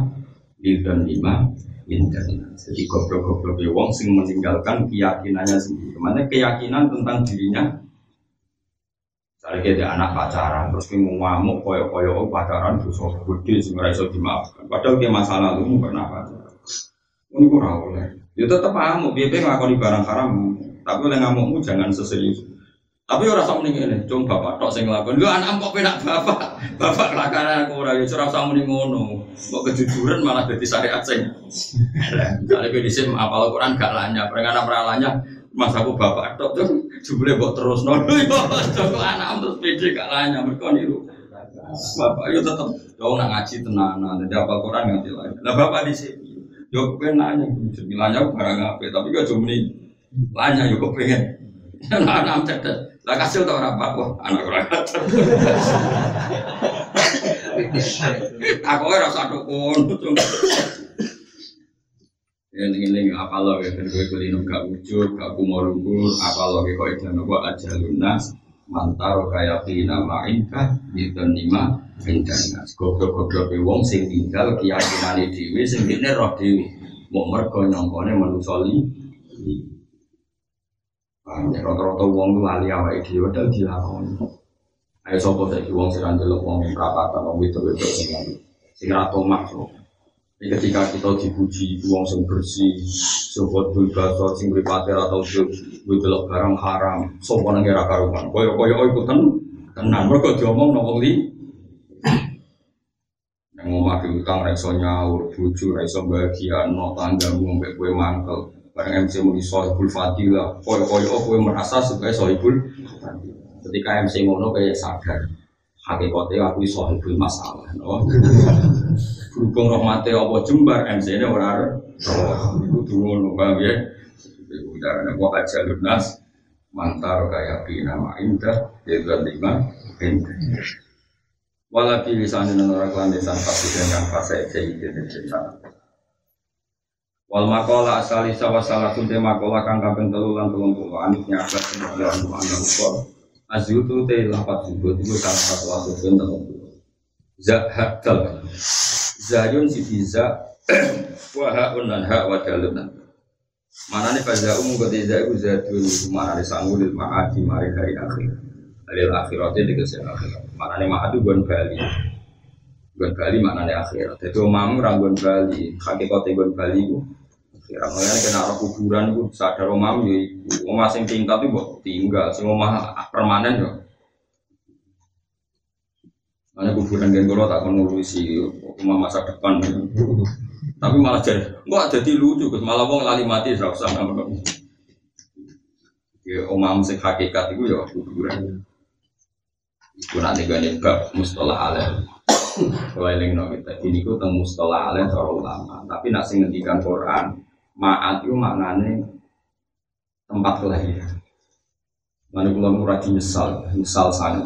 Speaker 1: dan lima inka. Jadi goblok-goblok wong sing meninggalkan keyakinannya sendiri. Mana keyakinan tentang dirinya Misalnya kita anak pacaran, terus kita ngamuk koyo-koyo oh, pacaran dosa gede sing ora iso dimaafkan. Padahal dia masa lalu pernah pacaran. Ini kurang oleh. Ya tetap ngamuk, pengen ngakoni barang haram. Tapi oleh ngamukmu jangan seserius. Tapi ora sok mending ngene, cung bapak tok sing nglakoni. Lho anak kok penak bapak. Bapak kelakuan aku ora ya ora usah muni ngono. Kok kejujuran malah dadi syariat sing. Misalnya kowe disim apal Quran gak lanyah, perengan ora lanyah, Mas aku bapak tok jebule mbok terus nono yo Joko anak terus pede gak lanyah mergo niru. Bapak yo tetep yo nak ngaji tenanan, jadi apal Quran nganti lagi. Lah bapak di sini yo pengen nanya, jadi lanyah barang apa, tapi kok cuma nih lanyah yo kok pengen. Anak-anak cerdas, lah kasil tau ora? Wah, anak ora. Aku ora usah dukun. Ya ini apa lo ya, gue kulino gak wujud, gak kumorungkur, apa lo ya kok itu nopo aja lunas, mantaro kaya pina ma'inka, gitu nima, findanas. Goblok-goblok wong sing tinggal keyakinan dewi, sing ini roh dewi. Mau mergo nyongkone manusoli. Ya, rata-rata wong tuh lali awake dhewe padahal dilakoni. Ayo sapa saiki wong sing ndelok wong perapatan wong wedok-wedok sing lali. Sing ra ketika kita dipuji uang sing bersih sobat bulbasor sing mripate atau delok barang haram sapa nang kira karuan? Koyo iku ten tenan. Mergo diomong nang wong li nang omah utang ra iso nyaur bojo ra iso bahagia no tanggamu mbek kowe mangkel bareng MC muni sohibul fadilah koyo koyo kowe merasa sebagai sohibul ketika MC ngono kayak sadar hakikatnya aku sohibul masalah no? berhubung rahmati apa jembar MC ini orang itu dulu paham ya? Itu gua aja lunas mantar kayak nama indah itu lima indah Walaki lisanin kelan lisan pasti dengan fase jadi cerita. Wal makola asali sawa salah kunte makola kang kaping telu lan telung puluh anik nyabat kemudian anda ukor. Azyutu te lapat jubut itu salah satu asupun telung puluh. Zat hak dal. Zayun si biza wa hakun lan hak wa dalun Mana nih pada umum ketiga itu zatun mana nih sanggul ma'adi mari hari akhir. Alil akhiratnya di kesel akhirat. Mana nih ma'adu gon bali. Gon bali mana nih akhirat. Jadi omamu ranggon bali. Hakikatnya gon bali itu. Akhirat. Makanya kena arah kuburan itu sadar omamu ya itu. Omah sing tingkat itu buat tinggal. Sing omah permanen ya. Mana kuburan gen kalau tak ngurusi omah masa depan. Tapi malah jadi, nggak jadi lucu, malah wong lali mati serasa sama Ya omah sing hakikat itu ya kuburan. Iku nanti gue bab mustalah alim. Kalau no kita, ini ku tentang mustalah alim seorang ulama. Tapi nak sing ngendikan Quran, maat itu maknanya tempat kelahiran. Mana kula muradi nyesal, nyesal sangat.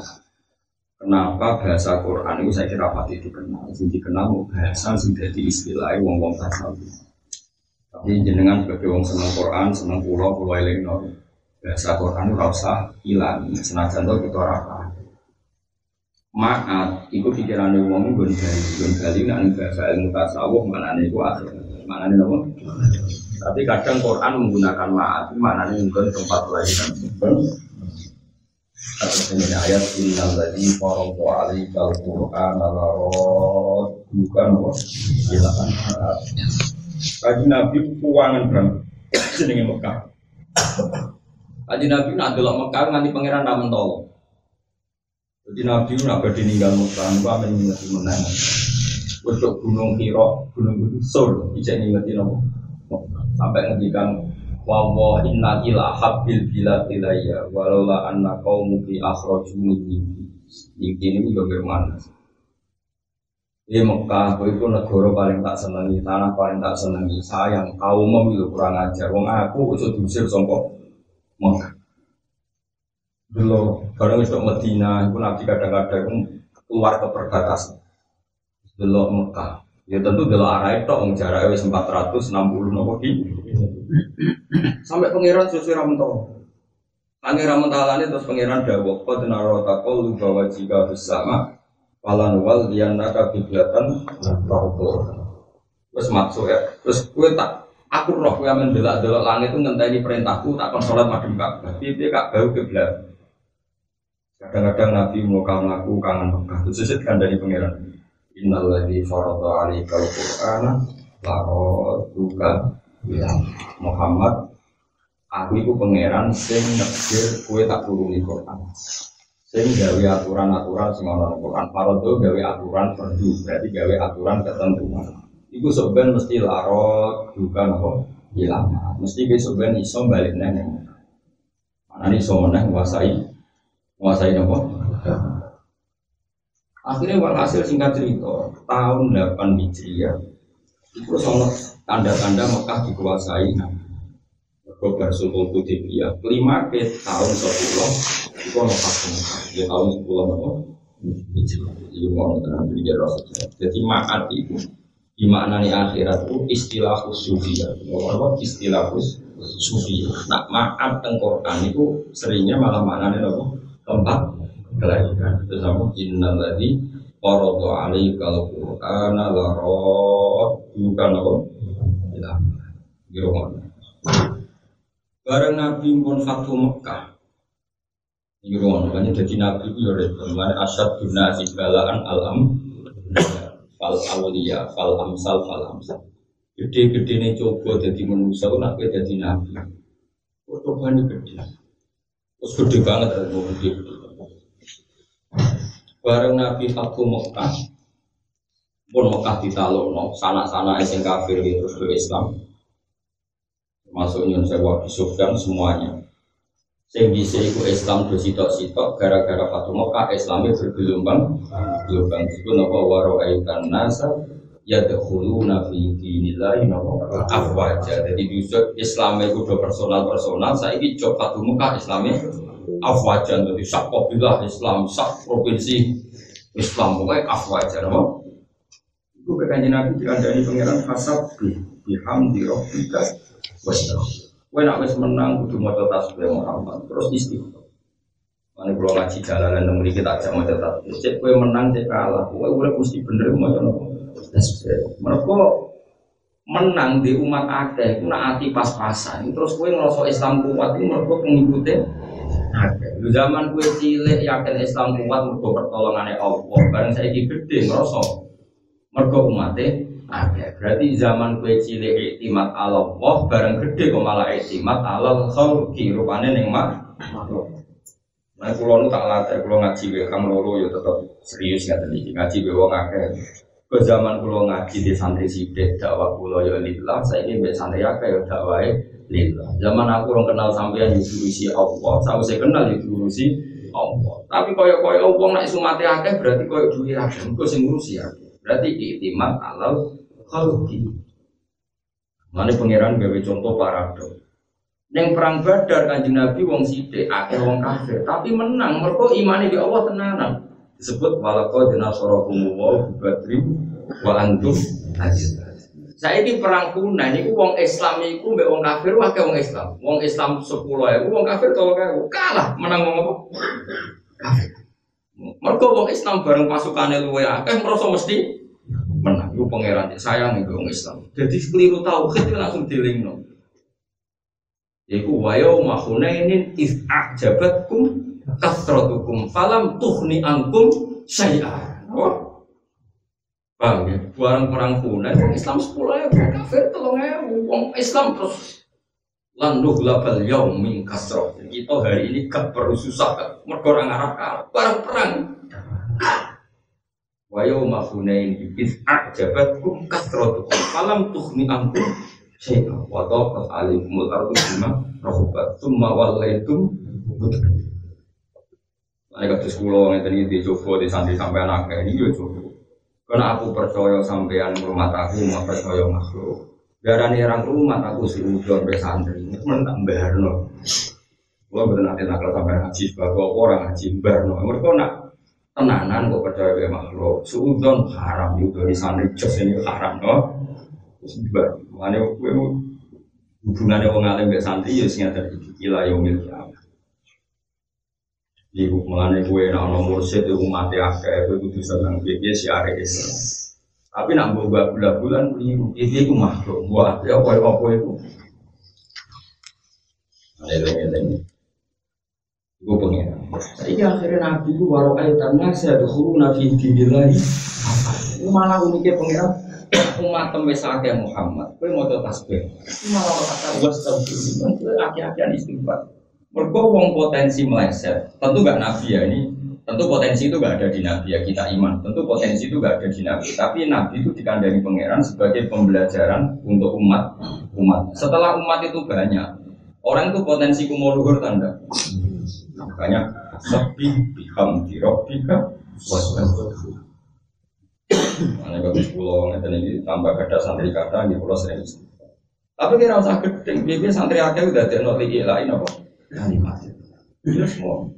Speaker 1: Kenapa bahasa Quran itu saya kira pasti dikenal. Sing dikenal bahasa sing jadi istilah wong wong tasawuf. Tapi jenengan sebagai wong seneng Quran, seneng pulau pulau eling no. Bahasa Quran itu rasa hilang. Senajan itu kita rasa maat itu pikiran wong gon bali gon bali nak bahasa ilmu tasawuf mana nih akhir mana nih tapi kadang Quran menggunakan maat nih gon tempat kelahiran atau ini ayat innal ladzi faradu alaikal qur'ana larad bukan kok silakan Kaji Nabi puangan bram jenenge Mekah. Kaji Nabi nak delok Mekah nganti pangeran ra mentolo. Jadi Nabi nak berdi ninggal Mekah, gua akan ngingeti menang. Untuk gunung Hiro, gunung Sur, bisa ngingeti nopo. Sampai ngendikan Wawa inna ila habil bila tilaya Walaula anna qaumuki akhraju minni Ini ini juga bermana Di Mekah, itu negara paling tak senangi, tanah paling tak senangi. Sayang, kaum itu kurang ajar. Wong aku itu diusir sompok Mekah. Dulu barang itu Medina itu nabi kadang-kadang keluar ke perbatasan. Dulu Mekah ya tentu dulu arah itu om jaraknya enam puluh nopo sampai pangeran sesuai ramentau pangeran mentalan terus pangeran kau tenaro takol lu bawa jika bersama palan wal yang naka kiblatan rohbo terus maksud ya. Terus gue tak aku roh gue mendelak delok langit itu ngenteni perintahku tak konsolat madem kak tapi dia kak? Bau kiblat. Kadang-kadang Nabi mau kamu ngaku kangen Mekah. Sesit kan dari pangeran. Innalladzi farada alaikal Qur'ana laroduka ya Muhammad. Aku itu pangeran sing nekir kue tak turuni Quran. Sing gawe aturan-aturan sing ana Quran. Farado gawe aturan fardu berarti gawe aturan ketentuan. Iku sebenarnya mesti larot duka nopo hilang mesti besok ben iso balik neng mana iso meneh nguasai menguasai nopo. Akhirnya walhasil singkat cerita tahun 8 Hijriah itu soal tanda-tanda Mekah dikuasai. Gobar Sultan Hudaybiyah kelima ke tahun 10 itu ono pas di tahun 10 nopo Hijriah. Itu mau jadi maat itu di mana nih akhirat itu istilah sufi ya apa? Istilah sufi nah maat tengkoran itu seringnya malah mana nih tempat kelahiran. Itu sama innal ladzi farada alaikal qur'ana la bukan apa? Ya. Giromon. Bareng Nabi pun Fatu Mekah. Ini rumah makanya jadi Nabi itu ya mana asad dunasi balaan alam. fal awliya fal amsal fal amsal gede-gede nih coba jadi manusia nak jadi nabi coba nih gede terus gede banget gede bareng nabi aku Mekah. Pun Mekah ditalono sana-sana sing kafir terus ke Islam. Masuk Nyun Sewa Sufyan semuanya. Sing bisa iku Islam do sitok-sitok gara-gara Fatu Mekah Islamnya bergelombang. Gelombang itu napa waro ayukan nasa ya dahulu nabi dinillahi napa? Afwaja. Jadi bisa Islam itu do personal personal saya ini job Fatu Mekah Islamnya afwajan jadi sak kabilah Islam sak provinsi Islam pokoknya afwaja napa itu kekanji Nabi dikandani pangeran hasab bihamdi rabbika wasbih Kue nak wis menang kudu maca tasbih Muhammad terus istighfar. Mane kula ngaji jalanan nang mriki tak mau tasbih. Cek kue menang cek kalah, kowe urip mesti bener maca tasbih. Mergo menang di umat akeh ku nak ati pas-pasan. Terus kue ngrasa Islam kuat itu mergo pengikute akeh. Zaman kue cilik yakin Islam kuat mergo pertolongane Allah. Bareng saiki gede ngrasa mergo umate akeh. Berarti zaman kue cilik iktimat Allah, bareng gede kok malah iktimat Allah khalqi rupane ning mak. Nah, kulo nu tak latih, kulo ngaji be kang loro ya tetep serius nggak tadi ngaji be wong akeh. Ke zaman kulo ngaji di santri sidik dakwah kulo ya lillah, saya ini be santri akeh ya dakwah lillah. Zaman aku orang kenal sampean diurusi Allah, saya kenal diurusi Allah. Tapi koyo-koyo wong nek sumate akeh berarti koyo duwe akeh, engko sing ngurusi akeh. Berarti iktimat Allah khalqi. Mana pangeran gawe contoh paradok. Neng perang Badar kanjeng Nabi wong sithik akeh wong kafir, tapi menang mergo imane di Allah tenanan. Disebut walaqad nasarakum wa badri wa antum aziz. Saiki perang Hunain niku wong Islam iku mbek wong kafir wae wong Islam. Wong Islam 10.000, wong kafir 3.000. Kalah menang wong apa? Kafir. Mergo wong Islam bareng pasukane luwe akeh merasa mesti menang. Itu pangeran sayang itu orang Islam. Jadi keliru tauhid itu langsung dilingno. Iku wayo mahuna ini is ajabatkum kasrotukum falam tuhni angkum syai'ah. Oh. Bang, ya? Barang perang Hunain, orang Islam sepuluh ya, kafir tolong ya, orang Islam terus landuh labal yaum min kasroh. Kita hari ini gak perlu susah, mereka orang Arab kalah, barang perang. Wa yawma hunain ibis a'jabatkum kasratukum falam tukhni ankum syai'a wa daqat alaikumul ardu bima rahubat thumma wallaitum Nah, kados kula ngeten iki dicoba di santri sampean akeh ini yo coba. Karena aku percaya sampean rumah aku mau percaya makhluk. Darani orang rumah aku suudon be santri. Men tak mbarno. Gua bener nanti nakal sampai ngaji sebagai orang ngaji barno. Mereka nak tenanan kok percaya ke makhluk suudon haram itu di sana jos ini haram no terus juga mana gue hubungannya orang alim be santri ya sing ada di ila yaumil di mengenai gue nak nomor itu umat ya kayak gue kudu seneng dia siare Islam tapi nak buat bulan-bulan keliru itu itu makhluk buat apa apa itu ini Gue pengen. Jadi akhirnya Nabi itu baru kaitan nasi ada huru Nabi lagi. Ini malah uniknya pengiran umat tembes akeh Muhammad. Gue mau tasbih. Malah kata gue setahu Gue aki-akian istighfar. Wong potensi meleset. Tentu gak Nabi ya ini. Tentu potensi itu gak ada di Nabi ya kita iman. Tentu potensi itu gak ada di Nabi. Tapi Nabi itu dikandani pangeran sebagai pembelajaran untuk umat umat. Setelah umat itu banyak, orang itu potensi kumuluhur tanda. Makanya sepi bihamdi rabbika wasbih. Mana bagus pulau ngeten ini tambah kada santri kata di pulau sering. Tapi kira usah gedeng, biar santri akeh udah ada noti lain apa kalimat. Itu semua.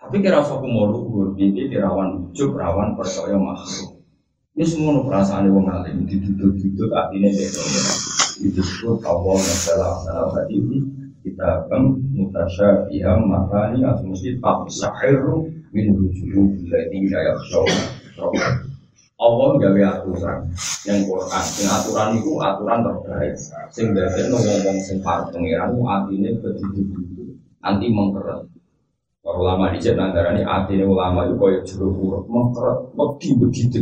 Speaker 1: Tapi kira usah kumur luhur, biar dirawan ujub, rawan percaya makhluk. Ini semua perasaan wong alim diduduk-duduk artinya dia itu disebut Allah masalah masalah ini kita kan mutasyabihan makani atau mesti tak sahiru min wujuh jadi saya Allah gawe aturan yang Quran, yang aturan itu aturan terbaik. Sing biasa ngomong sing par pengiran artinya begitu anti mengkeret. Para ulama di antara ini artinya ulama itu kaya jeruk urut mengkeret, wedi begitu.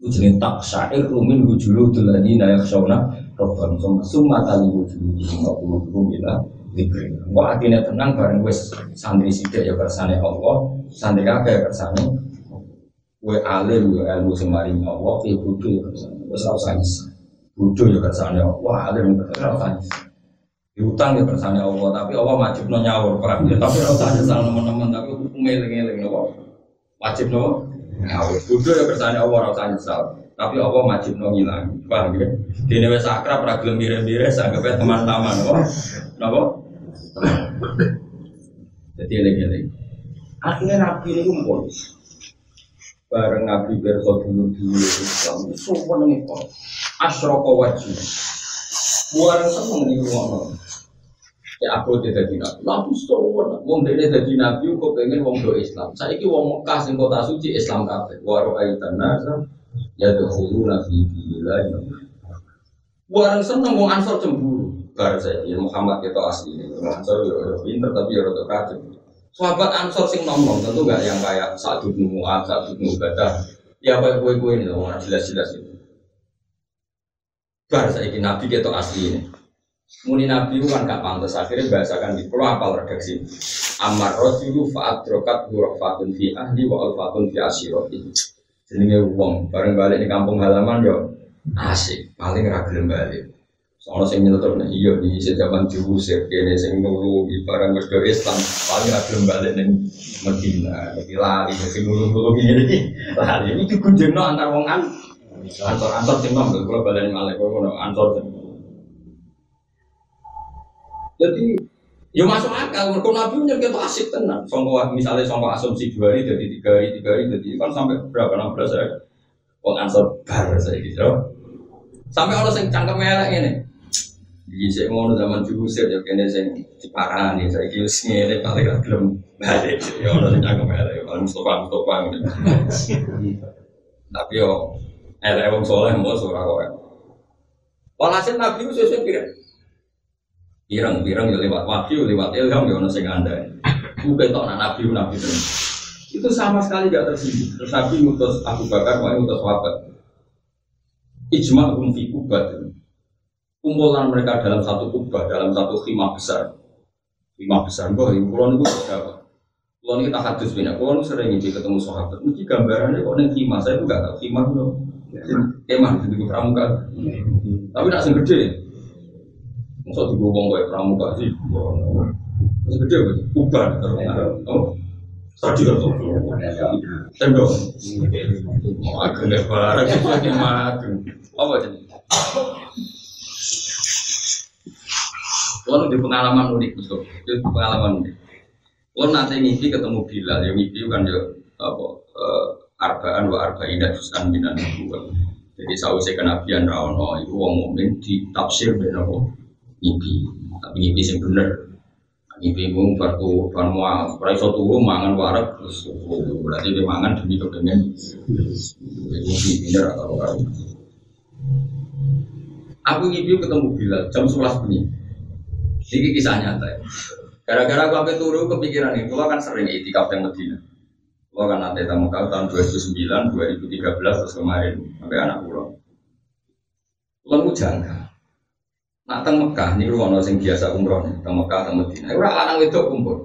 Speaker 1: Itu jenis tak syair rumin wujulu tuladi nayak syawna Robbam summa tali wujulu puluh bila Diberi Wah akhirnya tenang bareng wes Santri sidik ya kersane Allah Santri ya kersane Gue alim ya ilmu semari Allah Ya budu ya kersane Wes rasa nyesal Budu ya kersane Allah alim ya kersane rasa nyesal Diutang ya kersane Allah Tapi Allah wajib no nyawur perang ya Tapi rasa nyesal teman-teman Tapi hukumnya eling-eling Wajib no nyawur Budu ya kersane Allah rasa nyesal tapi Allah wajib no ngilang, paham ya? Di wis akrab ra gelem mire-mire sanggepnya teman-teman, apa? Napa? Jadi eling-eling. Akhirnya Nabi ini kumpul. Bareng Nabi berso dulu dulu Islam. Semua nih kok. Asroko wajib. Buareng seneng nih rumah Ya aku tidak jadi nabi. Nabi semua. Wong dene jadi nabi kok pengen wong do Islam. Saiki wong Mekah sing kota suci Islam kabeh. Waro aitan nasa ya dulu nabi bila Buareng seneng wong Ansor cemburu. Bar saya Muhammad itu asli ini. Ansor ya pinter tapi ya rada kacau. Sahabat Ansor sing ngomong tentu gak yang kayak saat bin Mu'ad, saat bin Ubadah. Ya apa gue gue ini orang jelas-jelas itu. Bar saya Nabi itu asli ini. Muni Nabi kan gak pantas akhirnya bahasakan di pulau apal redaksi. Amar rojulu faat drokat hurfatun fi ahli wa alfatun fi asyiroti. Jenenge wong bareng balik di kampung halaman yo asik paling ragil balik. Soalnya sing nyelutur nih iya di zaman diusir kene sing di barang berdo Islam paling ragil balik ning Medina. Jadi lari sing nulu-nulu gini lari itu dikunjungno antar wong an antar antar sing nom kalau balik malih kalau antar jadi ya masuk akal, mereka Nabi nyerke itu asik tenang. Songko misalnya songko asumsi dua hari jadi tiga hari, tiga hari jadi kan sampai berapa enam belas ya. Wong ansor bar saya gitu. Sampai orang yang cangkem merah ini. Jadi saya mau zaman diusir ya kene sing diparani saya kira ngene paling gak gelem balik. Ya orang sing cangkem merah ya paling Mustafa Mustafa gitu. Tapi yo elek wong soleh mau ora kok. Walhasil Nabi itu sesuai pirang. Pirang-pirang ya lewat wahyu, lewat ilham ya ono sing anda. Bukan tok Nabi Nabi terus. Itu sama sekali gak tersinggung. Terus Nabi ngutus Abu Bakar, mau ngutus sahabat. Ijma fi kubat. Kumpulan mereka dalam satu kubah, dalam satu khimah besar. Khimah besar, gue ini kulon itu berapa? Kulon kita hadis bina, kulon sering ini ketemu sahabat. Mesti gambarannya kok neng khimah, saya juga tahu khimah itu. Kemah di situ pramuka. Tapi tidak segede. Masa di gobong kayak pramuka sih. Segede apa? Kubah. Oh, Tadi kan tuh, tembok. Agak lebar, lagi makan. Apa jadi? Kalau di pengalaman unik, betul. Itu pengalaman unik. Kalau nanti ngisi ketemu Bilal, yang ngisi kan ya apa arbaan wa arba'in juz'an minan nubuwah. Jadi sausé kenabian ra ono iku wong mukmin ditafsir ben apa ngimpi. Tapi ngimpi sing bener. Ngimpi mung farku fan mua ora iso turu mangan wareg terus berarti dia mangan demi kepengen ngimpi bener atau ora. Aku ngimpi ketemu Bilal jam 11 bengi. Ini kisah nyata. ya. Gara-gara aku sampai turu kepikiran itu, kalau kan sering itikaf yang Medina. Kalau kan nanti tamu kau tahun 2009, 2013 terus kemarin sampai anak pulau. Kalau mau jangka. Nak teng Mekah nih ruang sing biasa umroh nih, teng Mekah teng Medina. Ora lanang wedok kumpul.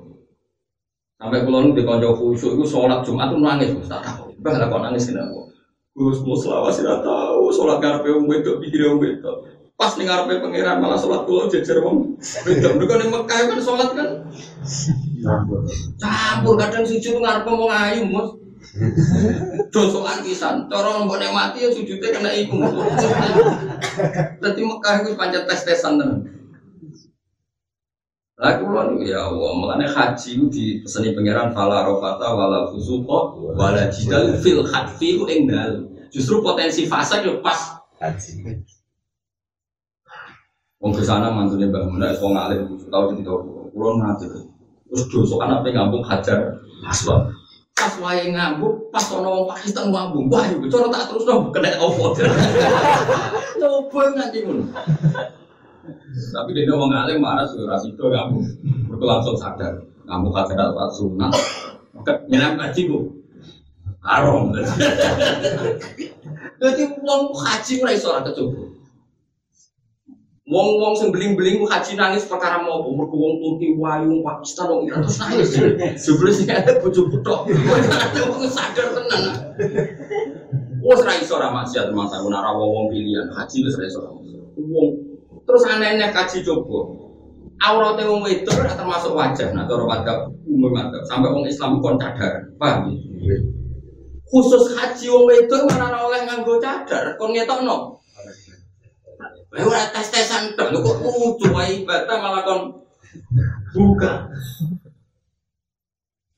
Speaker 1: Sampai pulau nu di konco khusyuk itu sholat Jumat tuh nangis, tak tahu. Bah lah kok nangis kenapa? Gus mau selawat sih tahu, sholat karpe wedok pikir wedok. Pas ning ngarepe pangeran malah sholat pulau jejer wong wedok. Mereka ning Mekah kan sholat kan campur kadang sujud ngarepe wong ayu, Mus. Dosokan pisan, cara mbok nek mati ya sujudnya kena iku. Dadi Mekah iku pancet tes-tesan tenan. Lah kula niku ya Allah, mulane haji ku dipeseni pangeran fala rafata wala fusuqa wala jidal fil ku ing dalu. Justru potensi fasik yo pas
Speaker 2: Haji.
Speaker 1: Wong ke sana mantunya Mbak Muna, wong alim, tahu jadi tahu. Kulo nanti terus dosa anak pengampung hajar aswad. Pas wae ngambuk, pas ono wong Pakistan ngambung, wah iku cara tak terus dong kena opo. Coba nganti ngono. Tapi dia ngomong alim marah sudah rasido ngambung. Mereka langsung sadar, ngambung hajar al sunnah. Nyelam ngaji bu, haram. Jadi wong haji ora iso ora kecoba. Wong-wong sing beling-beling haji nangis perkara mau mergo wong Turki, wayu, wong Pakistan, wong Iran terus nangis. Jebule sing ada bojo butok. Wong sadar tenan. Wes ra iso ora maksiat masa ora wong pilihan. Haji wis ra iso. Wong terus aneh-aneh kaji coba. Aurate wong wedok ora termasuk wajah, nah cara madzhab umum madzhab sampai wong Islam kon cadar. Paham? ya? Khusus haji wong wedok mana oleh nganggo cadar, kon ngetokno. Ora tes-tesan tok, kok kudu wae ibadah malah kon buka.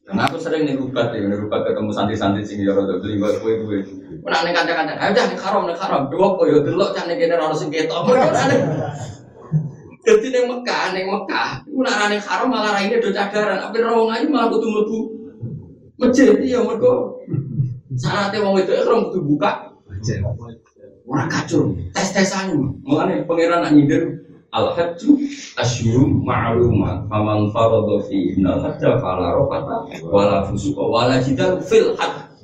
Speaker 1: Nah, aku sering nih rubat ya, nih rubat ketemu santri-santri sing ya rada beli buat kue kue. Menang nih kanca-kanca, ayo dah nih haram nih haram. Dua kok ya delok cah nih kene ora sing ketok. Jadi nih Mekah, nih Mekah, nak nih haram malah raine do cadaran, tapi rawang aja malah kudu mlebu masjid iya mergo syaratnya wong itu ikhram kudu buka Ora kacau, tes-tesan. Mulane pangeran nak nyindir al hajju asyurum ma'lumat faman farada fi innal hajja fala rafata wala fusuqa wala jidal fil hajj.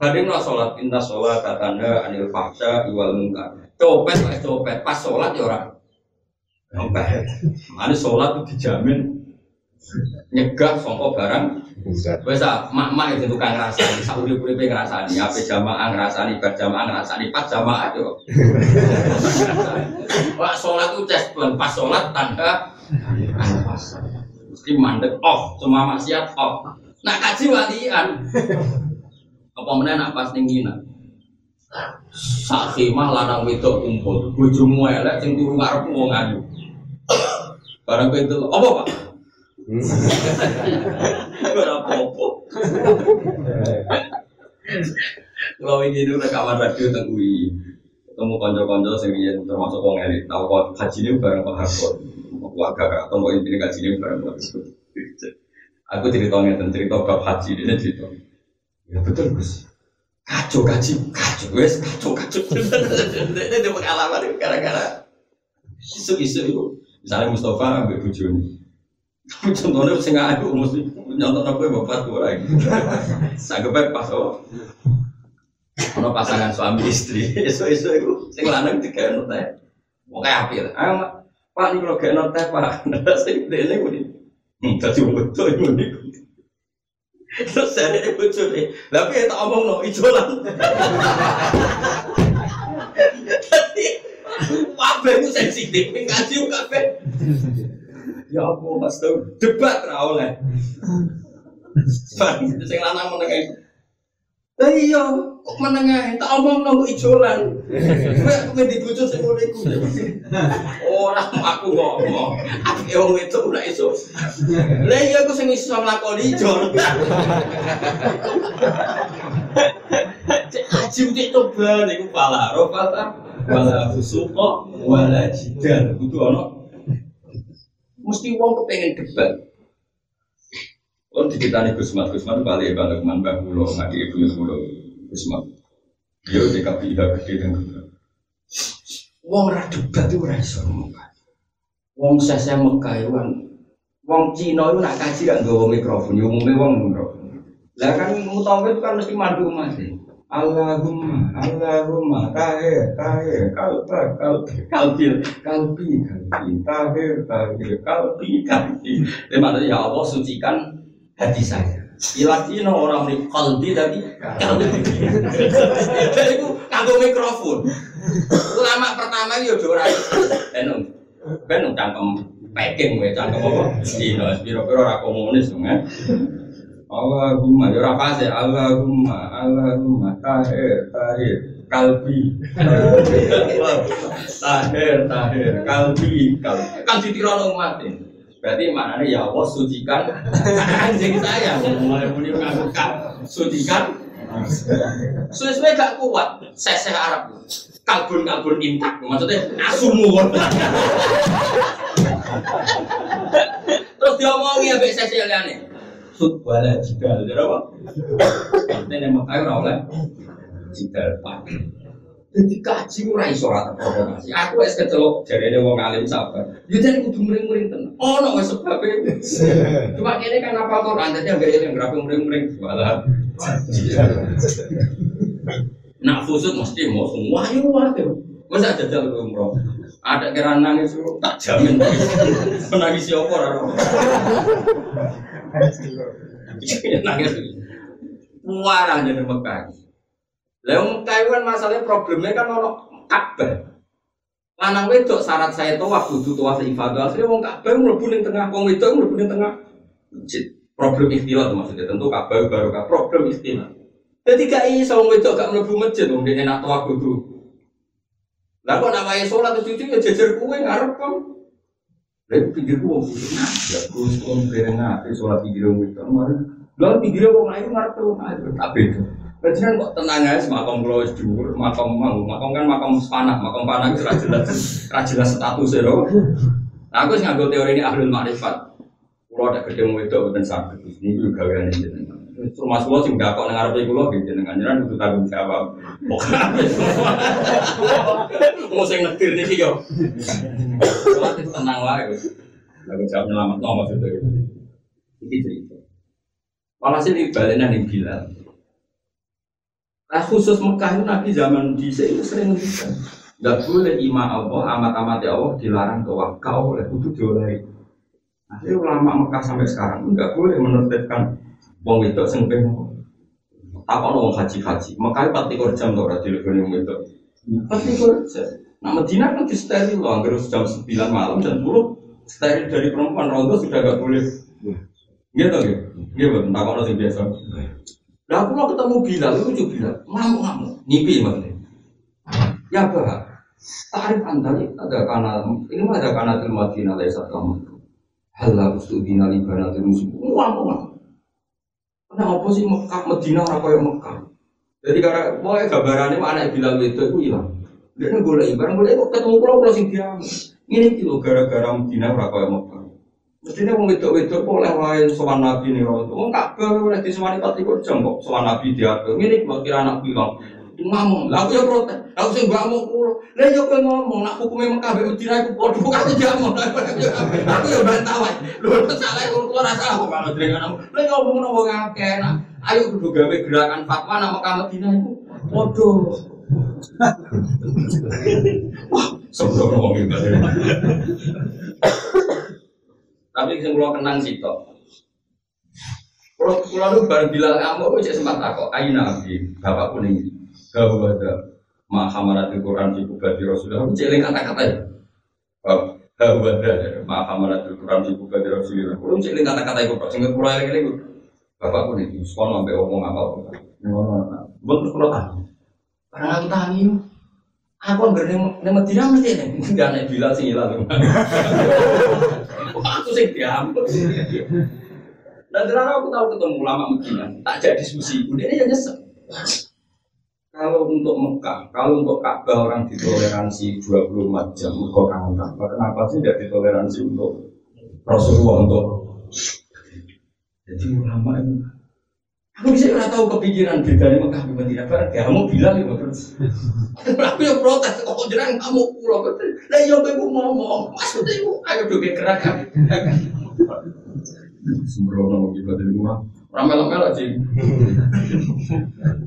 Speaker 1: Hadin lah sholat, inna sholat katanda anil fahsya iwal munkar. Copet copet, pas sholat ya orang. Copet. Mana sholat itu dijamin nyegah songkok barang Wes ah, mak-mak itu tukang ngrasani, sak urip-uripe ngrasani, ape jamaah ngrasani, bar jamaah ngrasani, pas jamaah yo. Wah, sholat itu tes pas sholat tanda mesti mandek off, semua maksiat off. Nak kaji walian. Apa meneh nak pas ning ngina. Sak khimah lanang wedok kumpul, bojomu elek sing turu ngarep wong ayu. Barang kowe delok, apa Pak? Ora apa-apa. Kalau ini dulu rekaman radio tentang UI, ketemu konco-konco riyen termasuk wong elit, tahu kok haji ini bareng Pak Harkot, keluarga atau mau intinya haji ini bareng Pak. Aku ceritanya tentang cerita bab haji ini cerita. Ya betul Gus. Kacau kaji, kacau wes, kacau kacau. Ini ada pengalaman gara-gara isu-isu itu. Misalnya Mustafa ambil bujuni. Contohnya sing aku mesti nyontok apa bapak tuh lagi. Sanggep pas oh. Ono pasangan suami istri, isu-isu itu sing lanang tiga noteh. Mau kayak apa ya? Ayo Mak. Pak ini kalau gak noteh Pak, nada sing dene kuwi. Hmm, dadi betul ini. Terus saya ini bocor nih, tapi ya tak omong no ijolan. Tapi, apa itu sensitif, ngaji kabeh. Ya apa mas tau debat ra oleh. Sing lanang menengah. Lah iya, kok menengah tak omong nang ijolan. Kowe aku men dibojo sing ngono iku. Ora aku ngomong. Aku wong itu ora iso. Lah iya aku sing iso nglakoni ijol. Cek haji cek toba niku pala rofata wala fusuqa wala jidal. Kudu ono mesti wong kepengen debat. Oh dicitani Gus Mat, Gus Mat balik balik man bang kulo ngadi ibu kulo Gus Mat. Dia di KPIH gede dan gede. Wong ra debat itu ora iso Wong sese Mekah itu kan Wong Cina itu nak kaji kan nggawa mikrofon, ya umumnya wong mikrofon. Lah kan mutawif itu kan mesti mandu masih. Allahumma, Allahumma, tahir, tahir, kalba, kalbi, kalbil, kalbi, kalbi, tahir, tahir, kalbi, kalbi. Ini maknanya ya Allah sucikan hati saya. Ilatino orang ini kalbi tadi kalbi. Jadi itu kanggo mikrofon. Ulama pertama itu ya ora enung. Ben cangkem packing gue cangkem apa? Dino, biro-biro ra komunis dong ya. Allahumma ya ora pas ya. Allahumma Allahumma tahir tahir kalbi. Tahir tahir kalbi kalbi. Kan ditirono umat ini berarti maknanya ya Allah sucikan anjing saya. Mulai muni ngaku sucikan. Sesuai gak kuat. Seseh Arab. Kalbun kalbun intak. Maksudnya asumu terus diomongi ya seseh liane sud wala jidal jadi apa? Ini yang makai ora oleh jidal pak. Jadi kaji ora iso ora provokasi. Aku wis kecelok jarene wong alim sabar. Ya jadi kudu muring-muring tenan. Ono wis sebab Cuma kene kan apa Quran dadi ambek yang ngrapi muring-muring wala. Nak khusus mesti mau semua yuk wae. Masa jajal ke umroh. Ada kira nangis tak jamin. Menangis siapa orang. Nangis. Muarah jadi Mekah. Itu kan masalahnya problemnya kan ono Ka'bah. Lanang wedok syarat saya tawaf kudu tawaf ibadah. Akhirnya wong Ka'bah mlebu ning tengah wong wedok mlebu ning tengah. Problem ikhtilat maksudnya tentu Ka'bah baru problem ikhtilat. Jadi gak iso wong wedok gak mlebu masjid wong dene nak tawaf kudu lah kok nak sholat itu cucu ya jajar kue ngarep kan. Lah pinggir wong kudu ya Gus kon bereng ngate sholat pinggir wong itu kemarin. Lah pinggir wong ayu ngarep wong ayu tak beda. Berarti kok tenang aja, makam kalau dhuwur, makam mau, makam kan makam panah, makam panah itu jelas, jelas status ya Nah, aku sih ngambil teori ini ahlul makrifat. Kalau ada gede mau itu, bukan sakit, ini juga gawean Rumah sekolah sing dakok nang arepe kula nggih jenengan jenengan kudu tanggung jawab. Mau sing netir niki yo. Salat tenang wae. Tanggung jawab maksudnya gitu. Iki cerita. Sih dibaliknya nih Bilal. Nah khusus Mekah itu Nabi zaman di itu sering ngerti Gak boleh imam Allah, amat-amat ya Allah dilarang ke wakau oleh kudu dioleh. Akhirnya ulama Mekah sampai sekarang nggak boleh menertibkan Wong itu sing pengen apa wong haji-haji. Makanya pati jam tuh ora telepon wong itu. Pati jam. Nah Medina kan di steril loh, anggar jam 9 malam dan 10 steril dari perempuan rondo sudah gak boleh. Gitu gitu. Gitu betul. Tak kalau biasa. Lah aku mau ketemu Bilal, itu juga Bilal, ngamuk ngamuk, ngipi maksudnya. Ya bah, tarif antara ada kanal, ini mah ada kanal Madinah lesat kamu. Halah ustudina libanatul musuh, ngamuk ngamuk. Nah, apa sih Mekah, Medina orang kaya Mekah. Jadi karena pokoknya gambarannya anak Bilal itu itu hilang. Dia nih boleh ibarat boleh kok ketemu pulau pulau sing. Ini kilo gara-gara Medina orang kaya Mekah. Mestinya mau wedok boleh wae sowan Nabi nih orang. Wong kabeh oleh di semani pati kok jam kok sowan Nabi diatur. Ini buat kira anak bilang ngomong, lah aku ya protes, aku sih gak mau pulau, lah yo kowe ngomong, nak hukumnya Mekah be Medina iku padha kok aku jamu, aku ya bantah wae, lho salah aku keluar rasa aku kalau dengan kamu, lah yo ngomong ngomong ngake, nah ayo kudu gawe gerakan fatwa nama Mekah Medina itu padha. Wah, sebelum ngomong gitu. Tapi sing kula kenang sih toh. Kalau kalau lu bareng bilang kamu, aku cek sempat takut. Ayo nabi, bapakku nih bahwa ada mahamarat Quran di kubati Rasulullah. Aku celing kata-kata ya. Bahwa ada mahamarat Quran di kubati Rasulullah. Aku celing kata-kata itu. Sehingga pulau yang ini bapak pun itu. Sekolah sampai ngomong apa apa. Buat terus kalau tahu. Karena aku tahu Aku nggak nih Medina mesti nih. Nggak nih bila sih hilang. Aku sih diambil. Dan ternyata aku tahu ketemu lama Medina. Tak jadi diskusi. Udah ini nyesek. Kalau untuk Mekah, kalau untuk Ka'bah orang ditoleransi 24 jam, kok kangen Ka'bah, kenapa sih tidak ditoleransi untuk Rasulullah untuk jadi ulama itu Aku bisa nggak tahu kepikiran bedanya Mekah dengan Madinah Barat. Ya kamu bilang itu terus. Aku yang protes. Kok jangan kamu betul. Lah iya, aku ngomong. Maksudnya ibu ayo dong gerakan. Sembrono gitu dari rumah. Ramel-ramel aja.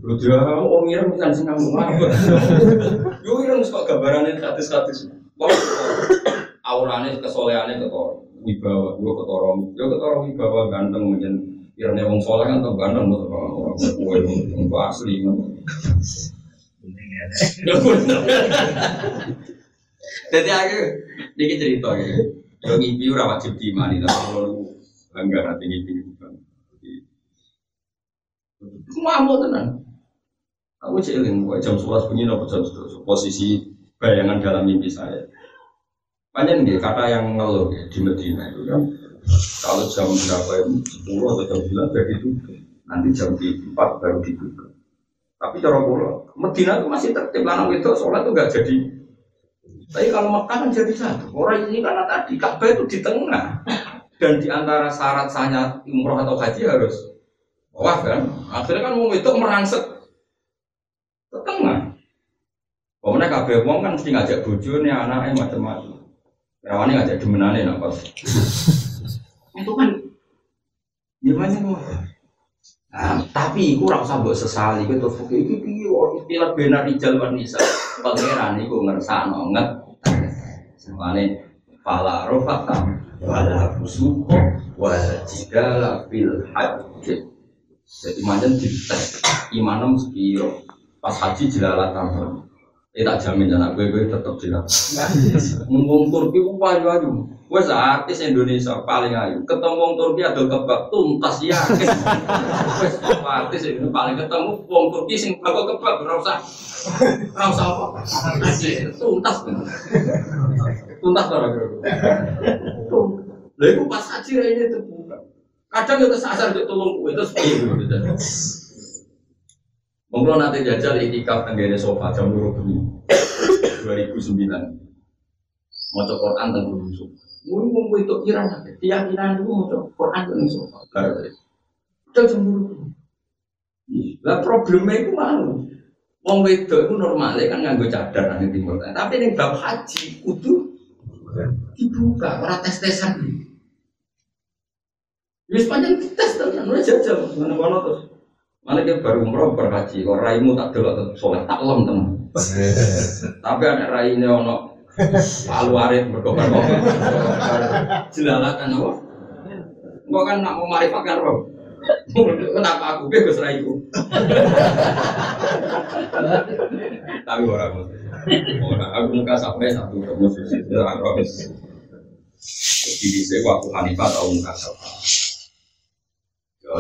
Speaker 1: Lu dia kamu oh ngirim kan kamu ngapa? Yo ngirim kok gambarannya katis-katis. Wah, aurane kesoleane ketor. Wibawa, yo ketoro, yo ketoro wibawa ganteng mungkin irene wong soleh kan tuh ganteng tuh orang kue wong asli. Jadi aku dikit cerita ya. Yo ngipi ora wajib diimani tapi kalau enggak nanti ngipi Ngamuk tenan. Aku celing, jam sebelas bunyi nopo jam posisi bayangan dalam mimpi saya. Banyak nih kata yang ngeluh ya, di Medina itu kan. Kalau jam berapa ya, sepuluh atau jam sembilan jadi itu nanti jam empat baru dibuka. Tapi cara pulau, Medina itu masih tertib lanang itu sholat itu gak jadi. Tapi kalau Mekah kan jadi satu. Orang ini karena tadi Ka'bah itu di tengah dan di antara syarat sahnya umroh atau haji harus Wah kan, akhirnya kan mau itu merangsek ke tengah. Pokoknya kabeh wong kan mesti ngajak bojone, anaknya macam-macam. Rawane ngajak demenane napa. itu kan gimana kok. Nah, Tapi iku ora usah mbok sesali kowe terus iki iki piye kok istilah benar rijal wan nisa. Pangeran iku ngersakno nget. Semane fala rofata wala fusuqa wala jidala fil hajj. Jadi macam dites imanem sepiro. Pas haji jelalatan. Eh tak jamin anak gue gue tetap jelas. Ngomong Turki ku payu ayu. Wes artis Indonesia paling ayu. Ketemu wong Turki ada kebab tuntas. Wes apa artis ini paling ketemu wong Turki sing bakal kebab. Ora usah apa. Tuntas. Tuntas ora kira. Lha pas haji ra ini terbuka. Kadang yo kesasar yo tulung kowe terus piye. Monggo nanti jajal itikaf tenggene sofa jam 2 bengi 2009. Maca Quran teng Gunung Mungkin mau itu kira keyakinan itu mau Quran teng sofa. Baru tadi. Jam jam 2. Lah problemnya itu malu. Wong wedok itu normalnya kan nganggo cadar nang timur. Tapi ning bab haji kudu dibuka ora tes-tesan. Wis panjang tes tenan, ora jajal, mana kono terus. Mana kita baru umroh berhaji, kok raimu tak dulu tetap soleh, tak lem teman. Tapi ada raine ono palu arit berkobar kobar, jelalakan apa? Enggak kan nak mau marifatkan roh. Kenapa aku ke Gus Raiku? Tapi orang orang aku muka sampai satu musuh itu harus. Jadi saya waktu Hanifah tahu muka sampai.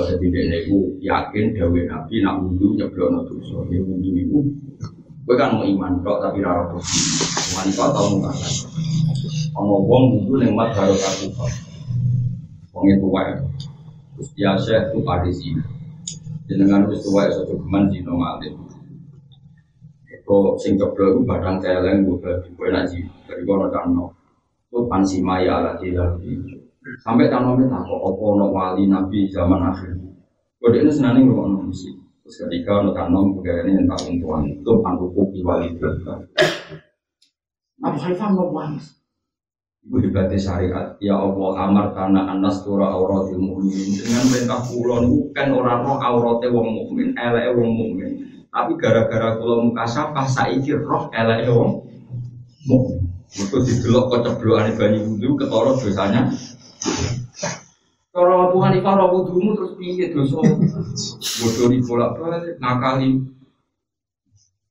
Speaker 1: Ya, jadi dia itu yakin Dawe Nabi nak wudhu nyeblono dosa. Dia wudhu itu, gue kan mau iman kok tapi rara bukti. Hanifah tahu muka sampai. Ono wong wudhu neng mat baru aku Wong itu wae. Terus dia syekh itu pada sini. Jenengan wis tuwa iso jogeman dino malih. Eko sing jeblo iku badang celeng gue berarti gue naji dari kono kano. Itu pansi maya ala tidak Sampai minta kok opo no wali nabi zaman akhir. Kode ini senani ngomong musik. Terus ketika kano juga ini entah untuan itu panduku wali berkah. Abu Hanifah no wangis. Ibu hebatnya syariat, ya Allah amar karena anas tura auratil mukmin dengan perintah kulon bukan orang roh aurate wong mukmin, elek wong mukmin. Tapi gara-gara kulon muka sapah saiki roh elek wong mukmin. Itu didelok keceblokan banyu wudhu ketara dosanya. Kalau Abu Hanifah roh wudhumu terus piye dosa? Di bolak balik ngakali.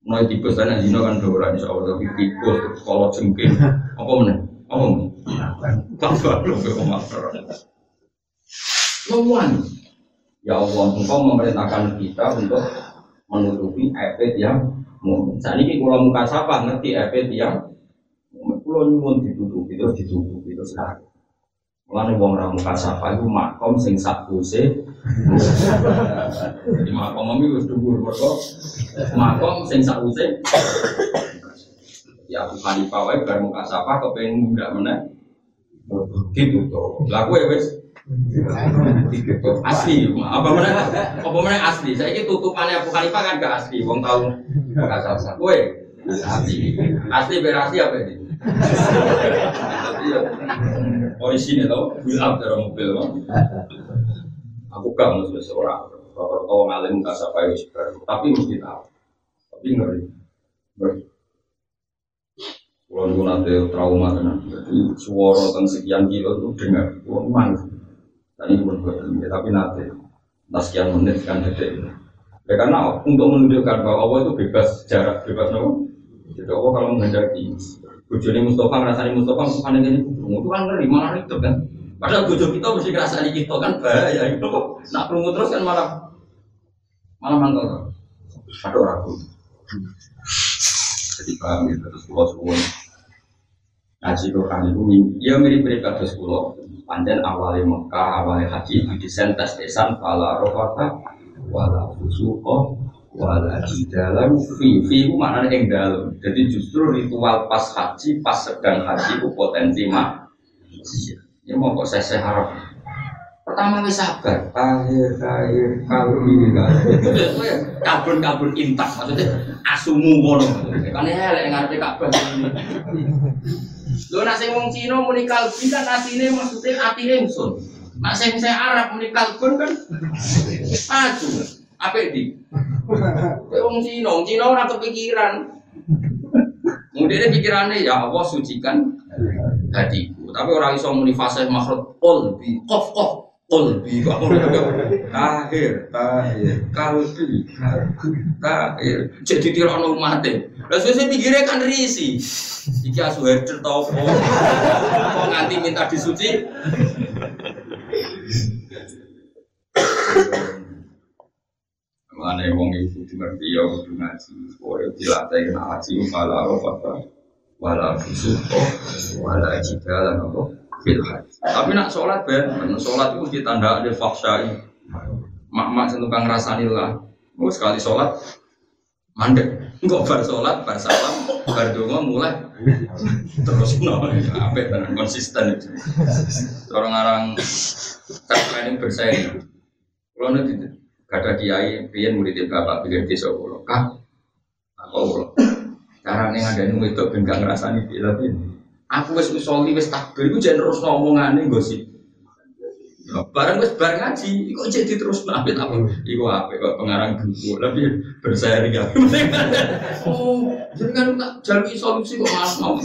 Speaker 1: Mulai tikus dan zina kan dora insya Allah tapi tikus kalau jengking apa meneh? Oh, tak baru ke Ngomong, ya Allah, engkau memerintahkan kita untuk menutupi efek yang mungkin. Saat ini kalau muka sapa ngerti efek yang pulau nyuwun ditutupi terus ditutupi terus sekarang. Mulane wong ra muka sapa iku makom sing sakuse. Jadi makom mami wis dhuwur mergo makom sing sakuse ya aku Hanifah wae bar muka sapa kepengen muda meneh. Ditutup lah gue wes ditutup asli apa meneh? Apa meneh asli? Saya ini tutupannya Abu Hanifah kan gak asli wong tahu muka sapa. Gue asli. Asli berasli apa ini orisinnya tau bilang dari mobil aku gak mesti seorang rata-rata wong alim muka sapa wis tapi mesti tahu tapi ngeri. Ngeri. Kalau itu nanti trauma tenan, jadi suara tentang sekian kilo itu dengar, kalau. Dan ini berbuat ini, tapi nanti, nah sekian menit sekian detik. Ya karena untuk menunjukkan bahwa Allah itu bebas jarak, bebas nopo. Jadi Allah kalau menghendaki, bujoni Mustafa ngerasani Mustafa, Mustafa ini itu kan ngeri, malah itu kan. Padahal bujo kita mesti ngerasani kita kan bahaya itu. Nak perlu terus kan malah malah mangkal. Ada ragu. Jadi paham ya, terus pulau suwun. Ngaji Quran itu ya mirip-mirip kados pulau. Panjen awalnya Mekah, awalnya haji di desain tes desan pala rofata wala fusuqo wala dalam fi fi itu maknanya yang dalam. Jadi justru ritual pas haji, pas sedang haji itu potensi mak. Ya mau kok saya harap Pertama wis sabar, akhir akhir kalau ini itu kabun kabun intak maksudnya asumu ngono. Kan elek ngarepe Ka'bah ini. Lho nak sing wong Cina muni kalbun kan asine maksudnya atine ingsun. Nak sing saya Arab muni kalbun kan maju.
Speaker 2: Apa di? Wong Cina, wong Cina ora kepikiran. Kemudian pikirannya ya Allah sucikan hatiku. Tapi orang iso muni fase makhluk qalbi, qaf qaf qalbi kok tahir tahir kalbi tahir jadi tirono mate lah saya pikirnya kan risi iki asu herder tau apa kok nganti minta disuci
Speaker 1: Mana wong ibu di ngerti ya kudu ngaji. Kowe dilatih ngaji wala rofata wala fusuko wala jidal apa? Fil
Speaker 2: tapi nak sholat ben sholat itu ditanda ada faksyai mak-mak tukang ngrasani lah. Mau sekali sholat mandek. Enggak bar sholat, bar salam, bar donga mulai. Terus no, apa tenan konsisten. Itu. Orang orang tak bersaing. Kalau nanti gak ada kiai, pian murid bapak pikir desa kulo, kah? Aku kulo. Cara nih ada nih itu ben gak ngerasani bila Aku wes usoli wes takbir, gue jangan terus ngomongane gosip. Barang wis bareng ngaji, kok jadi terus nabi apa? Iku apa? Kok pengarang buku, tapi berseri ya. Oh, jadi kan tak jalui solusi kok mas mau.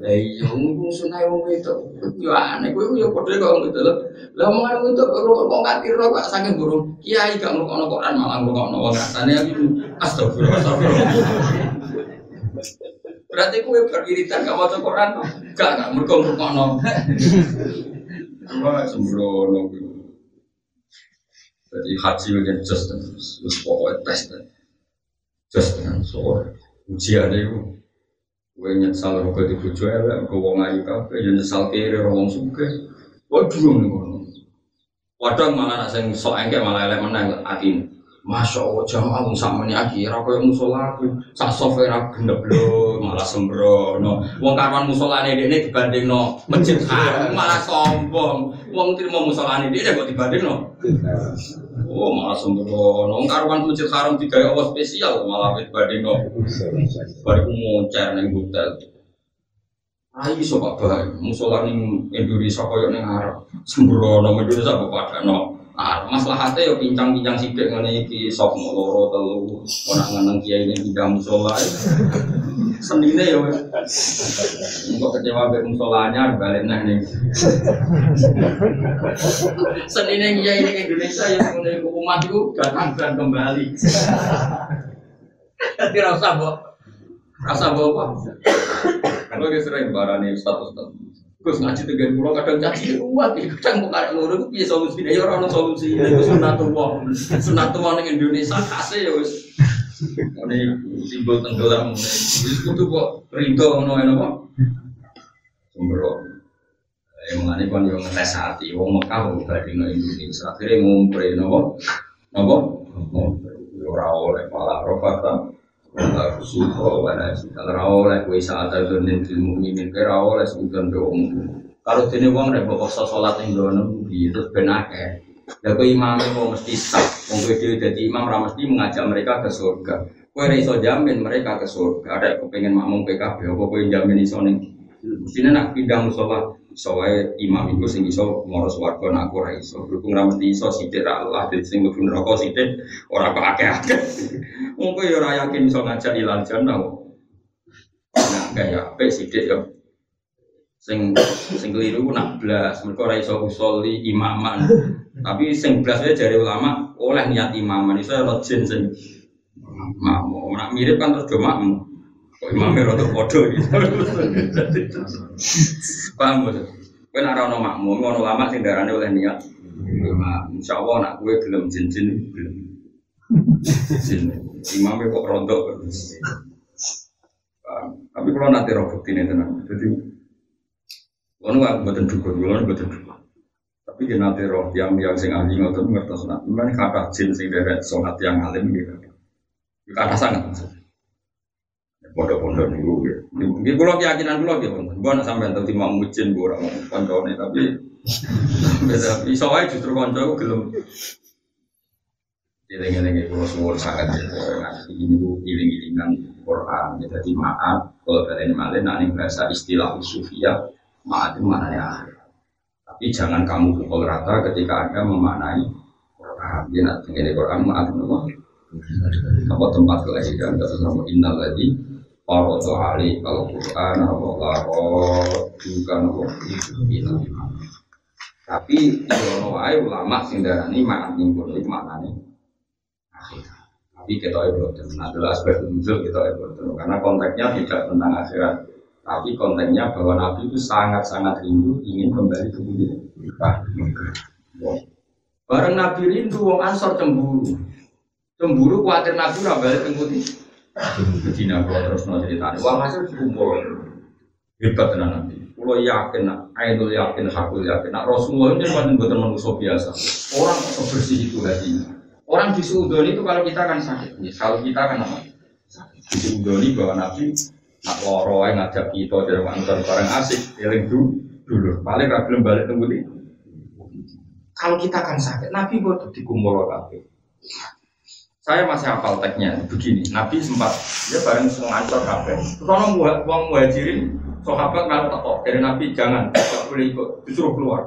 Speaker 2: Lah iya, ngomong sunai wong itu, yo aneh, gue yo kode kok gitu loh. Lah omongan itu perlu kok ngerti roh kok saking burung. Kiai gak ngrungokno Quran malah ngrungokno wong rasane aku astagfirullah astagfirullah. Berarti kue beriritan gak mau Quran, gak gak mergo ngrungokno.
Speaker 1: Cuma sembrono gitu. Jadi haji bagian just terus pokoknya tes dan just dengan soal ujian itu. Gue nyesal rogo di bujo elek, gue wong ayu kafe, ya nyesal kiri wong suke. Waduh nih kono. Waduh malah nak sing sok engke malah elek menang hati. Masya Allah, jamaah wong sama ini akhirnya kaya musola aku sak software aku gendep lho, malah sembrono. Wong ini ini dibanding no masjid haram malah sombong. Wong ini dia kok dibanding no. Oh malah sembrono. Wong karuan masjid haram tiga Allah spesial malah dibanding no. Baru moncer neng hotel. Ayo iso Pak Bah, musola ning Indonesia koyo ning Arab. Sembrono Indonesia kok no. Ah, masalah hati ya pincang-pincang sidik ngene iki sop loro telu ora ngeneng kiai ini tidak musola. Senine ya. Engko kecewa mbek musolanya balik nang ning. Senine kiai ini Indonesia ya ngene iku umat iku datang dan kembali. Tapi rasa mbok rasa mbok apa? Kalau sering barani status status Gus ngaji dengan pulau kadang caci kuat, kadang mau karek loro itu piye solusi. Ya orang solusi. Itu sunatullah, sunatullah ning Indonesia kasih ya wis. Ini simbol tenggelam, wis kudu kok rindu ngono ngono kok. Sembro. Ya mengenai kan yang ngetes hati, wong Mekah wong balik nang Indonesia, akhirnya ngumpre nopo, nopo, ora oleh malah rofata. Wala suko wala sikal rawoleh kue saat itu nanti mukminin kue rawoleh sebutan doang. Kalau dini wong rek bawa sholat yang doang itu benar ya. Ya kue imamnya mau mesti sah. Wong kue dia jadi imam mesti mengajak mereka ke surga. Kue iso jamin mereka ke surga. Ada kepengen makmum PKB, apa kue jamin iso nih. Mestinya nak pindah musola, soalnya imam itu sing iso ngurus warga nak ora iso. Berhubung ra mesti iso sithik ra Allah dadi sing mlebu neraka sithik ora kok akeh-akeh. Wong kowe ya ora yakin iso ngajak ilal jannah. Nah, kayak apik sithik ya. Sing sing keliru nak blas, mergo ora iso usoli imaman. Tapi sing blas wae jare ulama oleh niat imaman iso ora jin sing makmum. Nak mirip kan terus do makmum. Kok imamnya rada podo gitu. Paham betul? Kowe nek ora makmum, ono lama sing darane oleh niat. Imam, insyaallah nak kowe gelem jin-jin gelem. Jin. Imamnya kok rontok. Tapi kalau nanti roh bukti ini tenang, jadi kalau nggak buatan dukun, kalau buatan dukun. Tapi dia nanti roh yang yang sing ahli ngotot ngertos nak, mana kata jin sing deret sholat yang alim gitu. Kata sangat maksudnya pondok-pondok niku ya. Nggih kula keyakinan kula nggih pun. Mbok sampean dadi mau mujin mbok ora koncone tapi beda iso wae justru kanca ku gelem Iling-iling kula suwun sangat ya. Ini bu iling-ilingan Quran. Ya, jadi maaf kalau kalian malah nanti bahasa istilah sufia maaf itu maknanya. Tapi jangan kamu pukul rata ketika anda memaknai Quran. Dia nak Quran maaf nama. Apa tempat kelahiran kata nama Innal lagi Faroto Ali kalau Quran laro juga nama itu Tapi yono wae ulama sing darani makan nimbul itu maknane akhirat. Tapi kita boten. Nah, adalah aspek nuzul kita boten karena konteksnya tidak tentang akhirat. Tapi konteksnya bahwa Nabi itu sangat-sangat rindu ingin kembali ke bumi. Bareng Nabi rindu, wong Ansor cemburu. Cemburu khawatir Nabi balik ke Medina kalau terus mau cerita, wah hasil dikumpul. Hebat tenan Nabi. Kulo yakin, Ainul yakin, Hakul yakin. Nak Rasulullah ini kan buatan manusia biasa. Orang sebersih itu hatinya. Orang di Suudon itu kalau kita kan sakit, ya, kalau kita kan apa? Di Suudon bahwa Nabi nak loro ngajak kita dari kantor bareng asik, eling dulu, dulu. Paling belum balik tunggu. Kalau kita kan sakit, Nabi buat dikumpul kabeh. Saya masih hafal teksnya begini. Nabi sempat dia bareng ngancor kabeh. Terus orang uang muhajirin sahabat kalau teko dari Nabi jangan tidak boleh ikut disuruh keluar.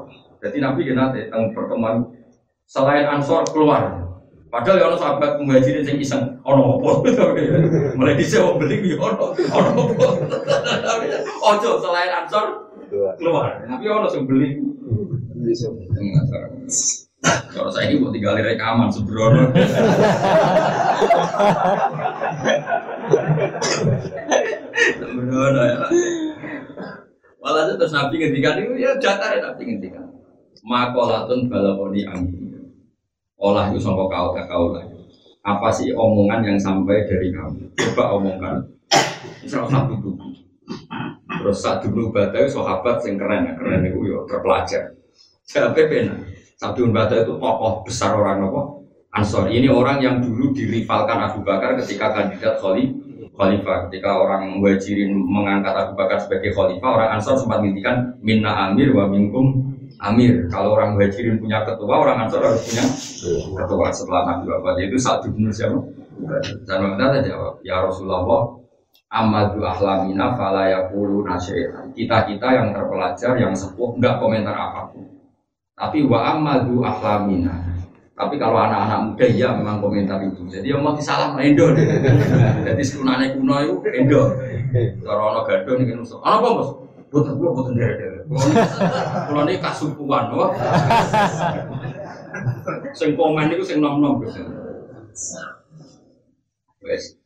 Speaker 1: Jadi Nabi nanti tentang pertemuan selain ansor keluar. Padahal ya orang sahabat muhajirin yang iseng, ono apa? Mulai disewa beli ya ono, ono apa? Ojo selain ansor keluar. Tapi ono yang beli. Kalau saya ini mau tinggal rekaman sebrono. Sebrono ya. Malah terus Nabi ngendikan itu ya jatah ya Nabi ngendikan. Makolatun balakoni angin. Olah itu sangka kau ke kau lah. Apa sih omongan yang sampai dari kamu? Coba omongkan. Misal satu dulu. Terus saat dulu badai sahabat yang keren, keren itu ya terpelajar. Siapa benar? Sabdun Bata itu tokoh besar orang apa? Ansor. Ini orang yang dulu dirivalkan Abu Bakar ketika kandidat khalifah. Ketika orang Muhajirin mengangkat Abu Bakar sebagai khalifah, orang Ansor sempat menghentikan minna amir wa minkum amir. Kalau orang Muhajirin punya ketua, orang Ansor harus punya ketua setelah Nabi wafat. Itu satu bin siapa? Dan mereka jawab, ya Rasulullah, amadu ahlamina fala yakulu Kita kita yang terpelajar, yang sepuh, enggak komentar apa pun. Tapi wa amadu ahlamina. Tapi kalau anak-anak muda ya memang komentar itu. Jadi yang mau disalah endo. Jadi sunane kuno itu endo. Kalau ono gado nih kan Ono apa bos? Boten kula boten dere-dere. Kula ini kasumpuan, wah. Sing komen itu sing nom-nom Wes,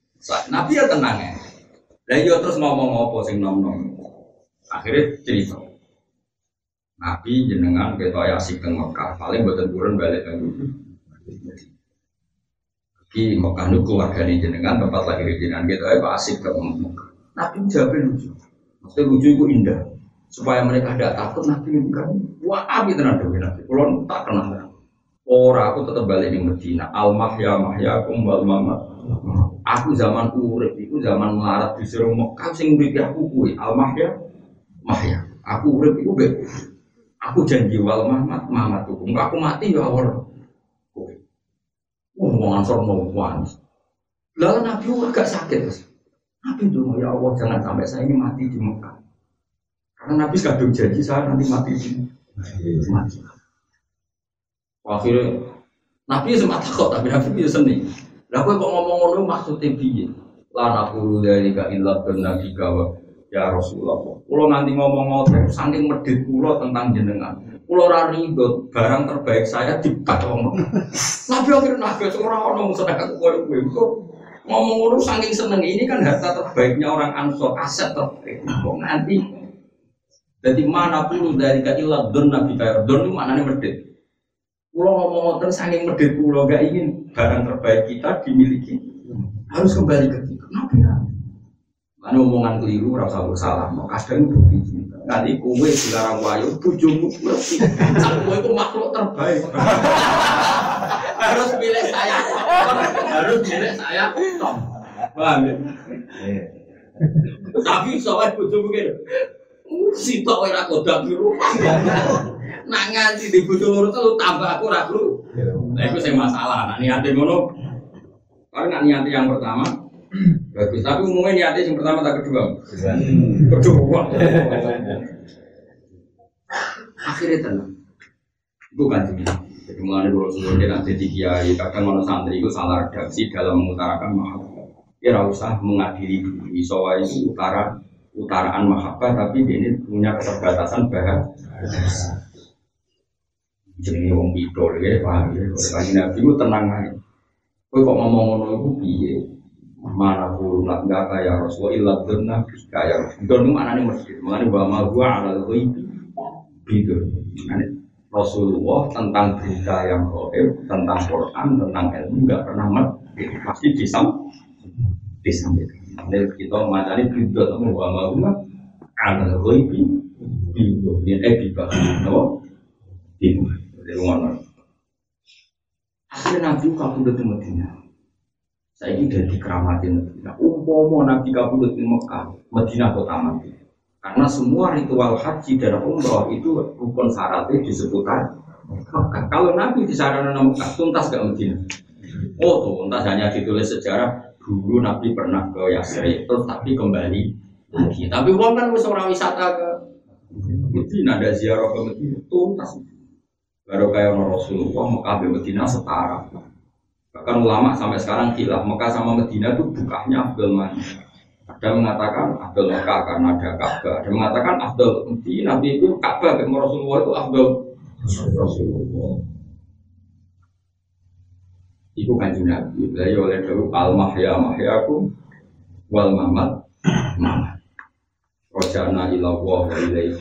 Speaker 1: Nabi ya tenang ya. Lah iya terus ngomong apa sing nom-nom. Akhirnya cerita. Nabi jenengan kita asik ke Mekah, paling buatan turun balik ke Ki Mekah nu keluarga jenengan tempat lagi jenengan kita ya asik ke Mekah. Nabi jawab lucu, maksudnya lucu itu indah. Supaya mereka ada takut Nabi kan, wah abi tenan dewi Nabi. Tak kenal, orang aku tetap balik di Medina. Al mahya mahya kumbal mama. Aku zaman urip, itu zaman melarat disuruh Mekah sing urip aku kuwi. Al mahya mahya. Aku urip itu. Aku janji wal Muhammad, Muhammad hukum. Aku mati ya awal. Mau ansor mau wanis. Lalu Nabi agak sakit. Nabi dulu ya Allah jangan sampai saya ini mati di Mekah. Karena Nabi kadung janji saya nanti mati di mati. Akhirnya Nabi sempat takut tapi Nabi bisa seni. Lah kok ngomong-ngomong maksudnya piye? Lah aku dari ka illa nabi kawa ya Rasulullah. Kulo nanti ngomong ngotot, saking medit kulo tentang jenengan. Kulo rari barang terbaik saya dibatong. Nabi akhirnya nabi seorang orang sedangkan koyo kowe ngomong ngono saking seneng ini kan harta terbaiknya orang ansor aset terbaik. Kok nanti jadi mana pun dari kailah don nabi kaya don itu maknanya medit. Kulo ngomong ngotot saking medit kulo gak ingin barang terbaik kita dimiliki harus kembali ke kita. Nabi Mana omongan keliru, rasa bersalah. Mau kadang bukti cinta. Nanti kue dilarang wayu, bujumu ngerti. Kue itu makhluk terbaik. harus pilih saya. Harus pilih saya. Paham ya? Tapi soalnya bujumu gitu. Si tok ora kodak biru. Nak ngaji di bojo loro telu tambah aku ora kru. Nah itu sing masalah. Nak niate ngono. Kalau nak niate yang pertama, Bagus, tapi umumnya niatnya yang pertama tak kedua. Kedua. Akhirnya tenang. Bukan sih. Jadi mulai dulu sebelumnya nanti di kiai kadang mana santri itu salah redaksi dalam mengutarakan mahabbah. Ya usah mengadili dulu. Isowa itu utara utaraan mahabbah tapi ini punya keterbatasan bahasa. Jadi wong bidol ya, paham ya. Lagi nabi itu tenang aja. Kau kok ngomong ngono itu piye? Mana pun nak enggak kaya Rasul ilah benar kaya Rasul. Itu mana nih masjid? Mana bawa gua ala itu bidol. Rasulullah tentang berita yang goib, tentang Quran, tentang ilmu nggak pernah mati. Pasti disam disampaikan. Jadi kita matanya bidol itu bawa gua ala itu bidol. Ini eh bidol. Bidol. Jadi ngono. Akhirnya Nabi kabudut di Medina. Saya ini dari keramatin Medina. Umpomo Nabi kabudut di Mekah, Medina kota mati. Karena semua ritual haji dan umroh itu rukun syaratnya disebutkan Mekah. Kalau Nabi di sana Mekah, tuntas gak Medina? Oh, tuntas hanya ditulis sejarah dulu Nabi pernah ke Yasrib, terus tapi kembali lagi. Tapi uang kan orang wisata ke Medina, ada ziarah ke Medina, tuntas. Baru kayak Rasulullah, Mekah Medina setara. Bahkan ulama sampai sekarang gila, Mekah sama Medina itu bukanya Abdul mana? Ada mengatakan Abdul Mekah karena ada Ka'bah. Ada mengatakan Abdul Medina, itu Ka'bah dan Rasulullah itu Abdul Rasulullah. Iku kanjeng Nabi, dari oleh dulu al mahya mahyaku wal mamat mamat. Rojana ila wa ilaihi.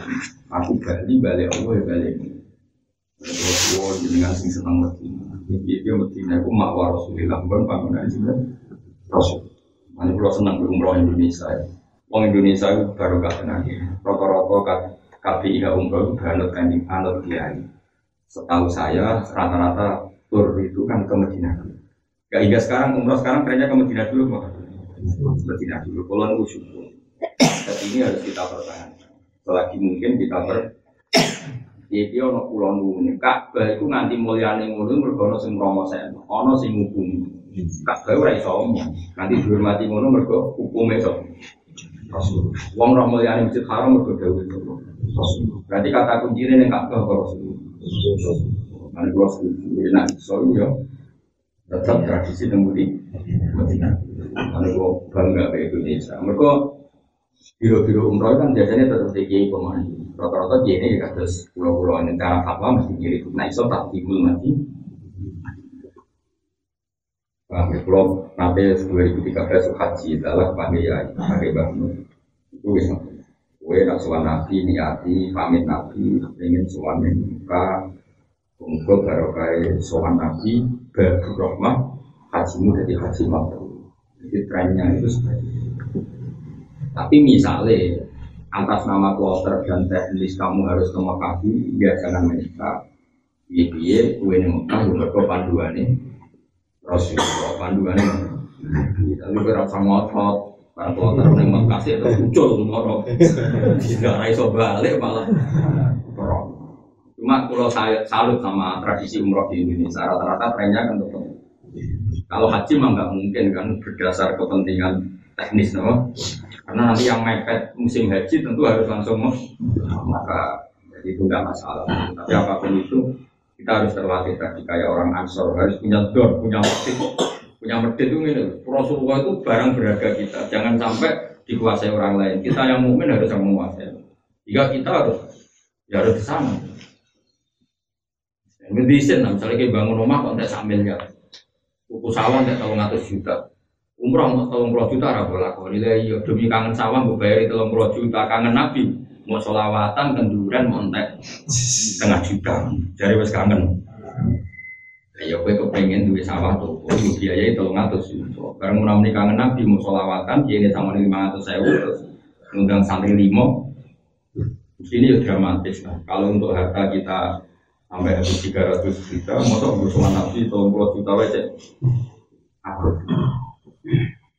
Speaker 1: Aku bali balik Allah ya balik. Rasulullah jenengan sing seneng Medina. Iki iki Medina iku makwa Rasulullah pun panggonan sinten Rasul. Mane kula seneng umroh Indonesia. Wong Indonesia itu baru tenan iki. Rata-rata KPI umroh itu banget kanjeng anut kiai. Setahu saya rata-rata tur itu kan ke Medina. Gak hingga sekarang umroh sekarang trennya ke Medina dulu kok. Medina dulu. Kalau nunggu syukur. Tapi ini harus kita pertahankan. Selagi mungkin kita ber Iki ana kula nuwun. Ka'bah iku nganti mulyane ngono mergo ana sing promosen, ana sing ngukumi. Ka'bah ora iso omong. Nanti dihormati ngono mergo hukume iso. Rasul. Wong ora mulyane masjid haram mergo dawuh Rasul. Berarti kata kuncine ning Ka'bah kok Rasul. Nanti kula setuju. Nah, iso yo tetap tradisi temudi Medina. Nanti kula bangga ke Indonesia. Mergo biro-biro umroh kan biasanya tetap kiai pemain. Rata-rata kiai ini ya terus pulau-pulau ini cara fatwa mesti kiri nah iso tak timbul mati Nah, pulau nanti 2013 haji adalah pakai ya pakai bangun itu bisa gue nak suan nabi niati pamit nabi ingin suan muka Kumpul barokai sowan nabi baru rahmah hajimu jadi haji mabrur jadi trennya itu seperti tapi misalnya atas nama kloter dan teknis kamu harus ke Mekah, ya jangan menikah. Iya iya, kue nih Mekah, gue ke panduan nih. Rasulullah panduan nih. Tapi gue rasa ngotot, para kloter nih Mekah sih itu muncul ngorok. Tidak raiso balik malah. Cuma kalau saya salut sama tradisi umroh di Indonesia, rata-rata trennya kan tetap. Kalau haji mah nggak mungkin kan berdasar kepentingan teknis, no? Karena nanti yang mepet musim haji tentu harus langsung maka jadi itu nggak masalah. Tapi apa pun itu kita harus terlatih tadi kayak orang ansor harus punya dor, punya medit, punya medit itu ini. Rasulullah itu barang berharga kita. Jangan sampai dikuasai orang lain. Kita yang mungkin harus yang menguasai. Jika kita harus ya harus di sana. Medisin, misalnya kita bangun rumah kok tidak sambilnya, buku sawah tidak tahu ngatus juta, umroh mau tolong puluh juta rabu laku nilai iya demi kangen sawah gue bayar tolong puluh juta. Kangen nabi mau solawatan kenduran mau entek setengah juta. Jadi wes kangen. Ya gue kepengen duit sawah tuh. Gue biayai tolong ngatus juta. Bareng mau namanya kangen nabi mau solawatan dia ini sama lima ratus sewu terus ngundang santri limo ini ya dramatis lah kalau untuk harta kita sampai habis tiga ratus juta mau sama nabi tolong puluh juta aku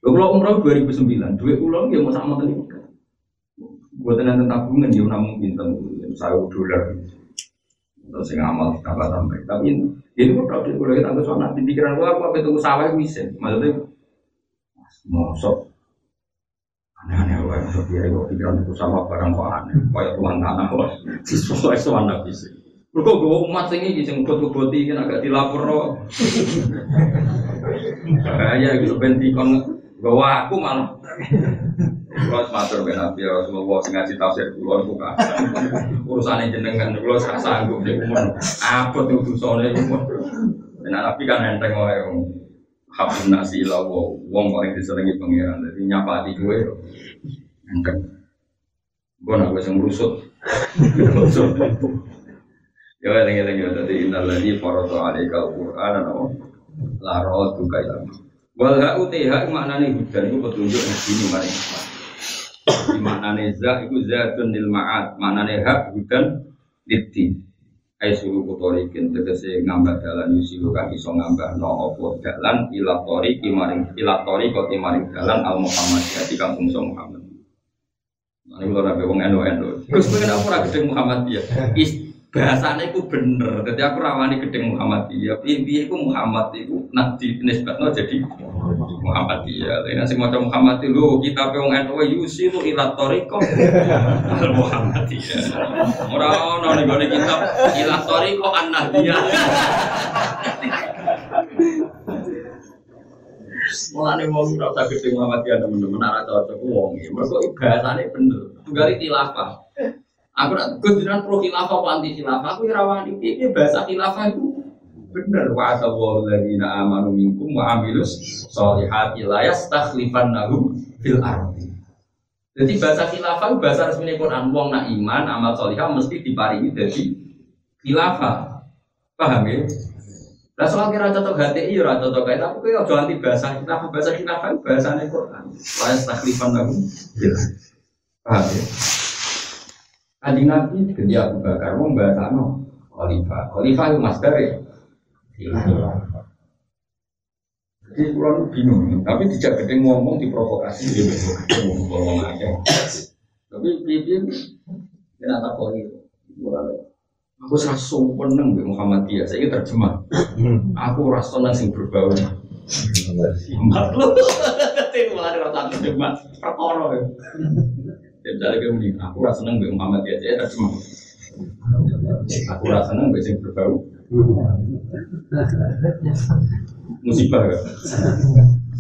Speaker 1: kalau umroh 2009, duit ulang ya mau sama tadi. Buat tenan tabungan ya namun bintang saya dolar. Terus yang amal tambah tambah. Tapi ini kok kalau boleh kita soal di pikiran gua aku apa itu sawah bisa. Maksudnya mosok aneh-aneh lah masuk dia kok pikiran itu sama barang kok aneh kayak tuan tanah kok sesuai soal nabi sih Mereka gue umat sing iki sing bot-boti kan agak dilapor. Bahaya gitu ben dikon bawa aku malah. Kulo matur ben Nabi Rasulullah sing ngaji tafsir kulo buka. Urusane jenengan kulo sak sanggup nek umur. Tuh dosane umur. Ben Nabi kan enteng wae. Habun nasi lawo, wong paling disenengi pangeran. Jadi nyapa di gue, enteng. Nak gue sing rusut. Rusut. Ya ya dadi innal ladzi farada alaika alquran ana la ra'atu kaila. Wal ha'u tiha maknane hudan iku petunjuk ning sini mari. Di maknane za iku zatun lil ma'ad, maknane hak hudan liti. Ai suruh kutorikin tegese ngambah dalan yusilu kan iso ngambah no opo dalan ila tori maring ila maring dalan al Muhammadiyah di kampung Muhammad. Ini kalau nabi wong endo endo. Terus pengen lagi dengan Muhammadiyah? Bahasanya itu bener. Jadi aku rawani gedeng Muhammadiyah. Piye itu Muhammad itu nak dinisbatno jadi Muhammadiyah. Ini nasi macam Muhammad itu kita wong NU yusiru ila tariqah al Muhammadiyah. Ora ono ning gone kitab ila tariqah an-nahdiyah. Mulane wong ora usah gedeng Muhammadiyah teman-teman ora cocok wong. Mergo bahasane bener. Tunggali tilafah. Aku nak kuduran pro khilafah apa anti khilafah. Aku rawani ini bahasa khilafah itu bener wa asallahu alladziina amanu minkum wa amilus sholihati la yastakhlifannahum fil ardi. Jadi bahasa khilafah bahasa resmi Quran wong nak iman amal sholihah mesti diparingi dari khilafah. Paham ya? Lah soal kira cocok HTI ya ora cocok kae tapi kowe aja anti bahasa khilafah bahasa khilafah bahasane Quran. La yastakhlifannahum fil ardi. Paham ya? Kanjeng Nabi diganti Abu Bakar, wong bahasa no Khalifah. Khalifah itu master ya. Jadi kurang bingung, tapi tidak gede ngomong diprovokasi dia ngomong ngomong aja. Tapi pimpin kenapa kok itu? Aku rasa seneng be Muhammadiyah, saya terjemah. Aku rasa seneng sing berbau. Simak lu, tapi malah rasa terjemah perkara. Misalnya kayak gini, aku rasa seneng be Muhammad ya, saya. Aku rasa seneng be sing berbau. Musibah kan?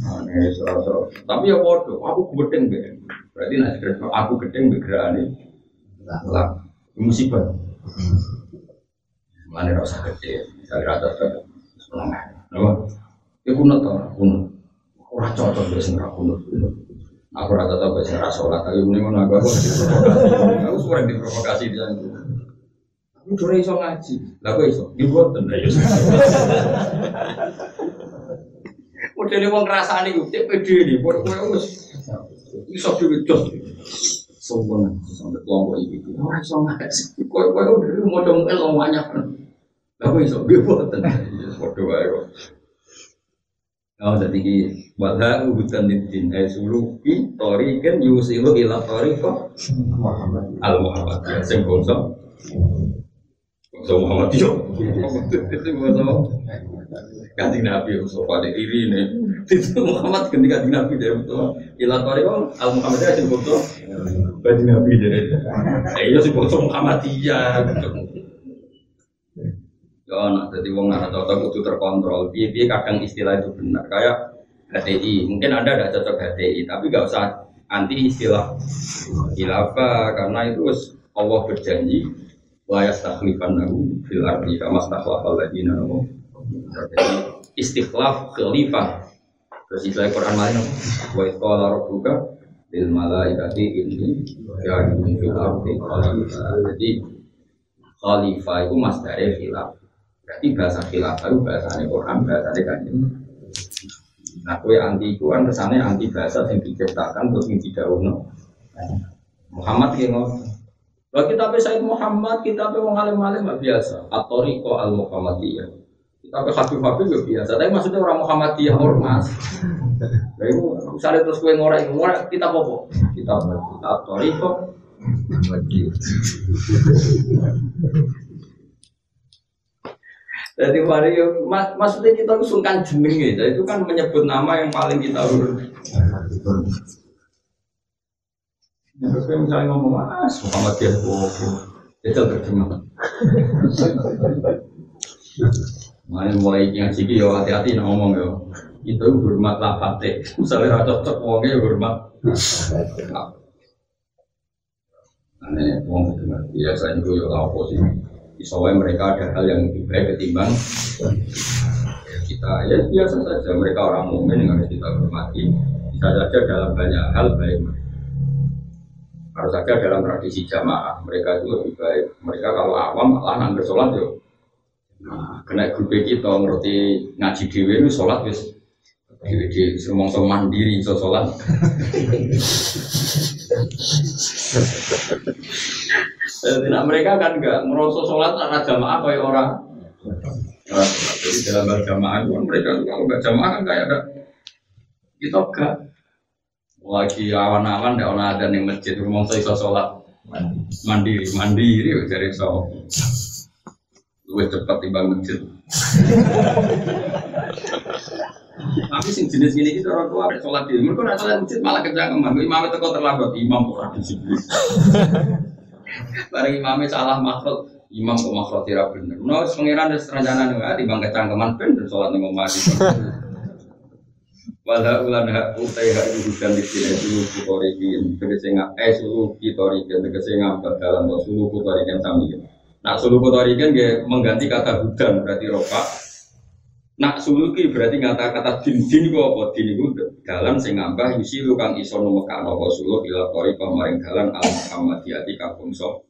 Speaker 1: Aneh, serasa. Tapi ya bodoh, aku gedeng be. Berarti nanti aku gedeng be gerane. Lah, musibah. Mana rasa gede, misalnya rata rata setengah. Nama, ya kunut tau, kunut. Orang cocok be sing kunut. Aku rata tahu bahasa rasa sholat, tapi ini mana aku aku diprovokasi. Aku diprovokasi di sana. Aku cuma iso ngaji, lah aku iso dibuat tenda ya. Modelnya wong rasane gue cek pede nih, buat gue iso diwujud. Sempurna sampai kelompok ini, orang iso ngaji. Kau kau udah mau dong el banyak. Lah aku iso dibuat tenda, bodoh aja. Oh, jadi ki wadha ubutan din ay suluki toriken yusilu ila toriko al Muhammad ya sing bangsa. Bangsa Muhammad yo itu bangsa. Kanjeng Nabi so pada diri nih itu Muhammad ketika kanjeng Nabi dia betul ila toriko al Muhammad ya sing bangsa. Kanjeng Nabi dia eh iya sing bangsa Muhammadiyah Nah, jadi wong nggak cocok itu terkontrol. Biar kadang istilah itu benar. Kayak HTI, mungkin anda tidak cocok HTI, tapi nggak usah anti istilah khilafah karena itu Allah berjanji wa yastakhlifan nahu fil ardi kama stakhlafal ladina nahu. Jadi istikhlaf khalifah. Terus istilah Quran lain wa qala rabbuka lil malaikati inni ja'ilun fil ardi khalifah. Jadi khalifah itu mas dari khilaf. Berarti bahasa khilafah itu bahasanya Quran, bahasanya kanjeng. Nah, kue anti itu kan kesannya anti bahasa yang diciptakan terus yang tidak uno. Muhammad yang kita Said Muhammad, kita pe wong alim alim biasa. Atoriko al Muhammadiyah. Kita pe Habib Habib ya biasa. Tapi maksudnya orang Muhammadiyah ormas. Nah itu misalnya terus kue ngorek ngorek kita apa? Kita kita Atoriko Jadi mari mas, maksudnya kita usungkan jeneng ya, itu kan menyebut nama yang paling kita urus. Terus misalnya ngomong mas Muhammad ya oke, itu terjemah. Mulai mulai ngaji yo hati-hati ngomong yo. Itu hormat lafate. Misalnya ra cocok yo hormat. Aneh wong itu ngerti ya saya itu yo lapo sih. Wae mereka ada hal yang lebih baik ketimbang ya kita. Ya biasa saja. Mereka orang mukmin yang harus kita hormati. Bisa saja dalam banyak hal baik harus saja dalam tradisi jamaah mereka itu lebih baik. Mereka kalau awam malah nangger sholat yo. Nah, kena grup kita ngerti ngaji dewi itu sholat wis. Dewi di semua mandiri so sholat nah, mereka kan enggak merosot sholat anak jamaah kayak orang. Nah, jadi dalam berjamaah itu kan mereka tuh kalau nggak jamaah kan kayak ada kita enggak lagi awan-awan ndak ono ada ning masjid rumah saya sholat. Mandiri mandiri dari so luwih cepat timbang masjid. Tapi sing jenis ini kita orang tua sholat di mereka nak sholat masjid malah kejangan imam itu kok terlambat imam orang disiplin bareng imamnya salah makhluk imam kok makhluk tidak bener no pengiran dan seranjana nih timbang kecangkeman bener sholat nih mau mati Wala ulan hak utai hak itu di sini sulu kutorikin tegese ngap eh sulu kutorikin tegese ngapa dalam to sulu kutorikin sami. Nak sulu kutorikin dia mengganti kata hujan berarti roka. Nak sulu ki berarti kata kata din din gua apa din itu dalam sing ngambah yusi lu kang iso numekano apa sulu ila tori pamaring dalan al Muhammadiyati kagum so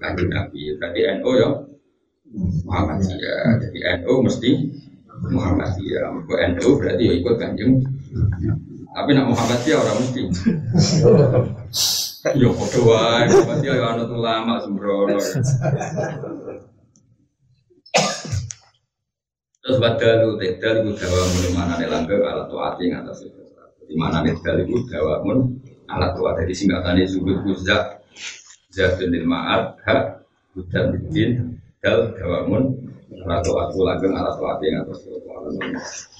Speaker 1: kanjeng Nabi. Berarti NU ya Muhammadiyah. Jadi NU mesti Muhammadiyah. Mergo NU berarti ya ikut kanjeng. Tapi nak Muhammadiyah orang mesti. Yo padha wae, Muhammadiyah ya anut ulama sembrono. Terus badalu tedal itu dawa mun mana nih langgeng alat tuati ngatas itu. Di mana nih tedal itu dawa mun alat tuati di singkatannya zuhud kuzak zatun lil ma'ad hak hudan bidin dal dawa mun alat tuati langgeng alat tuati ngatas itu.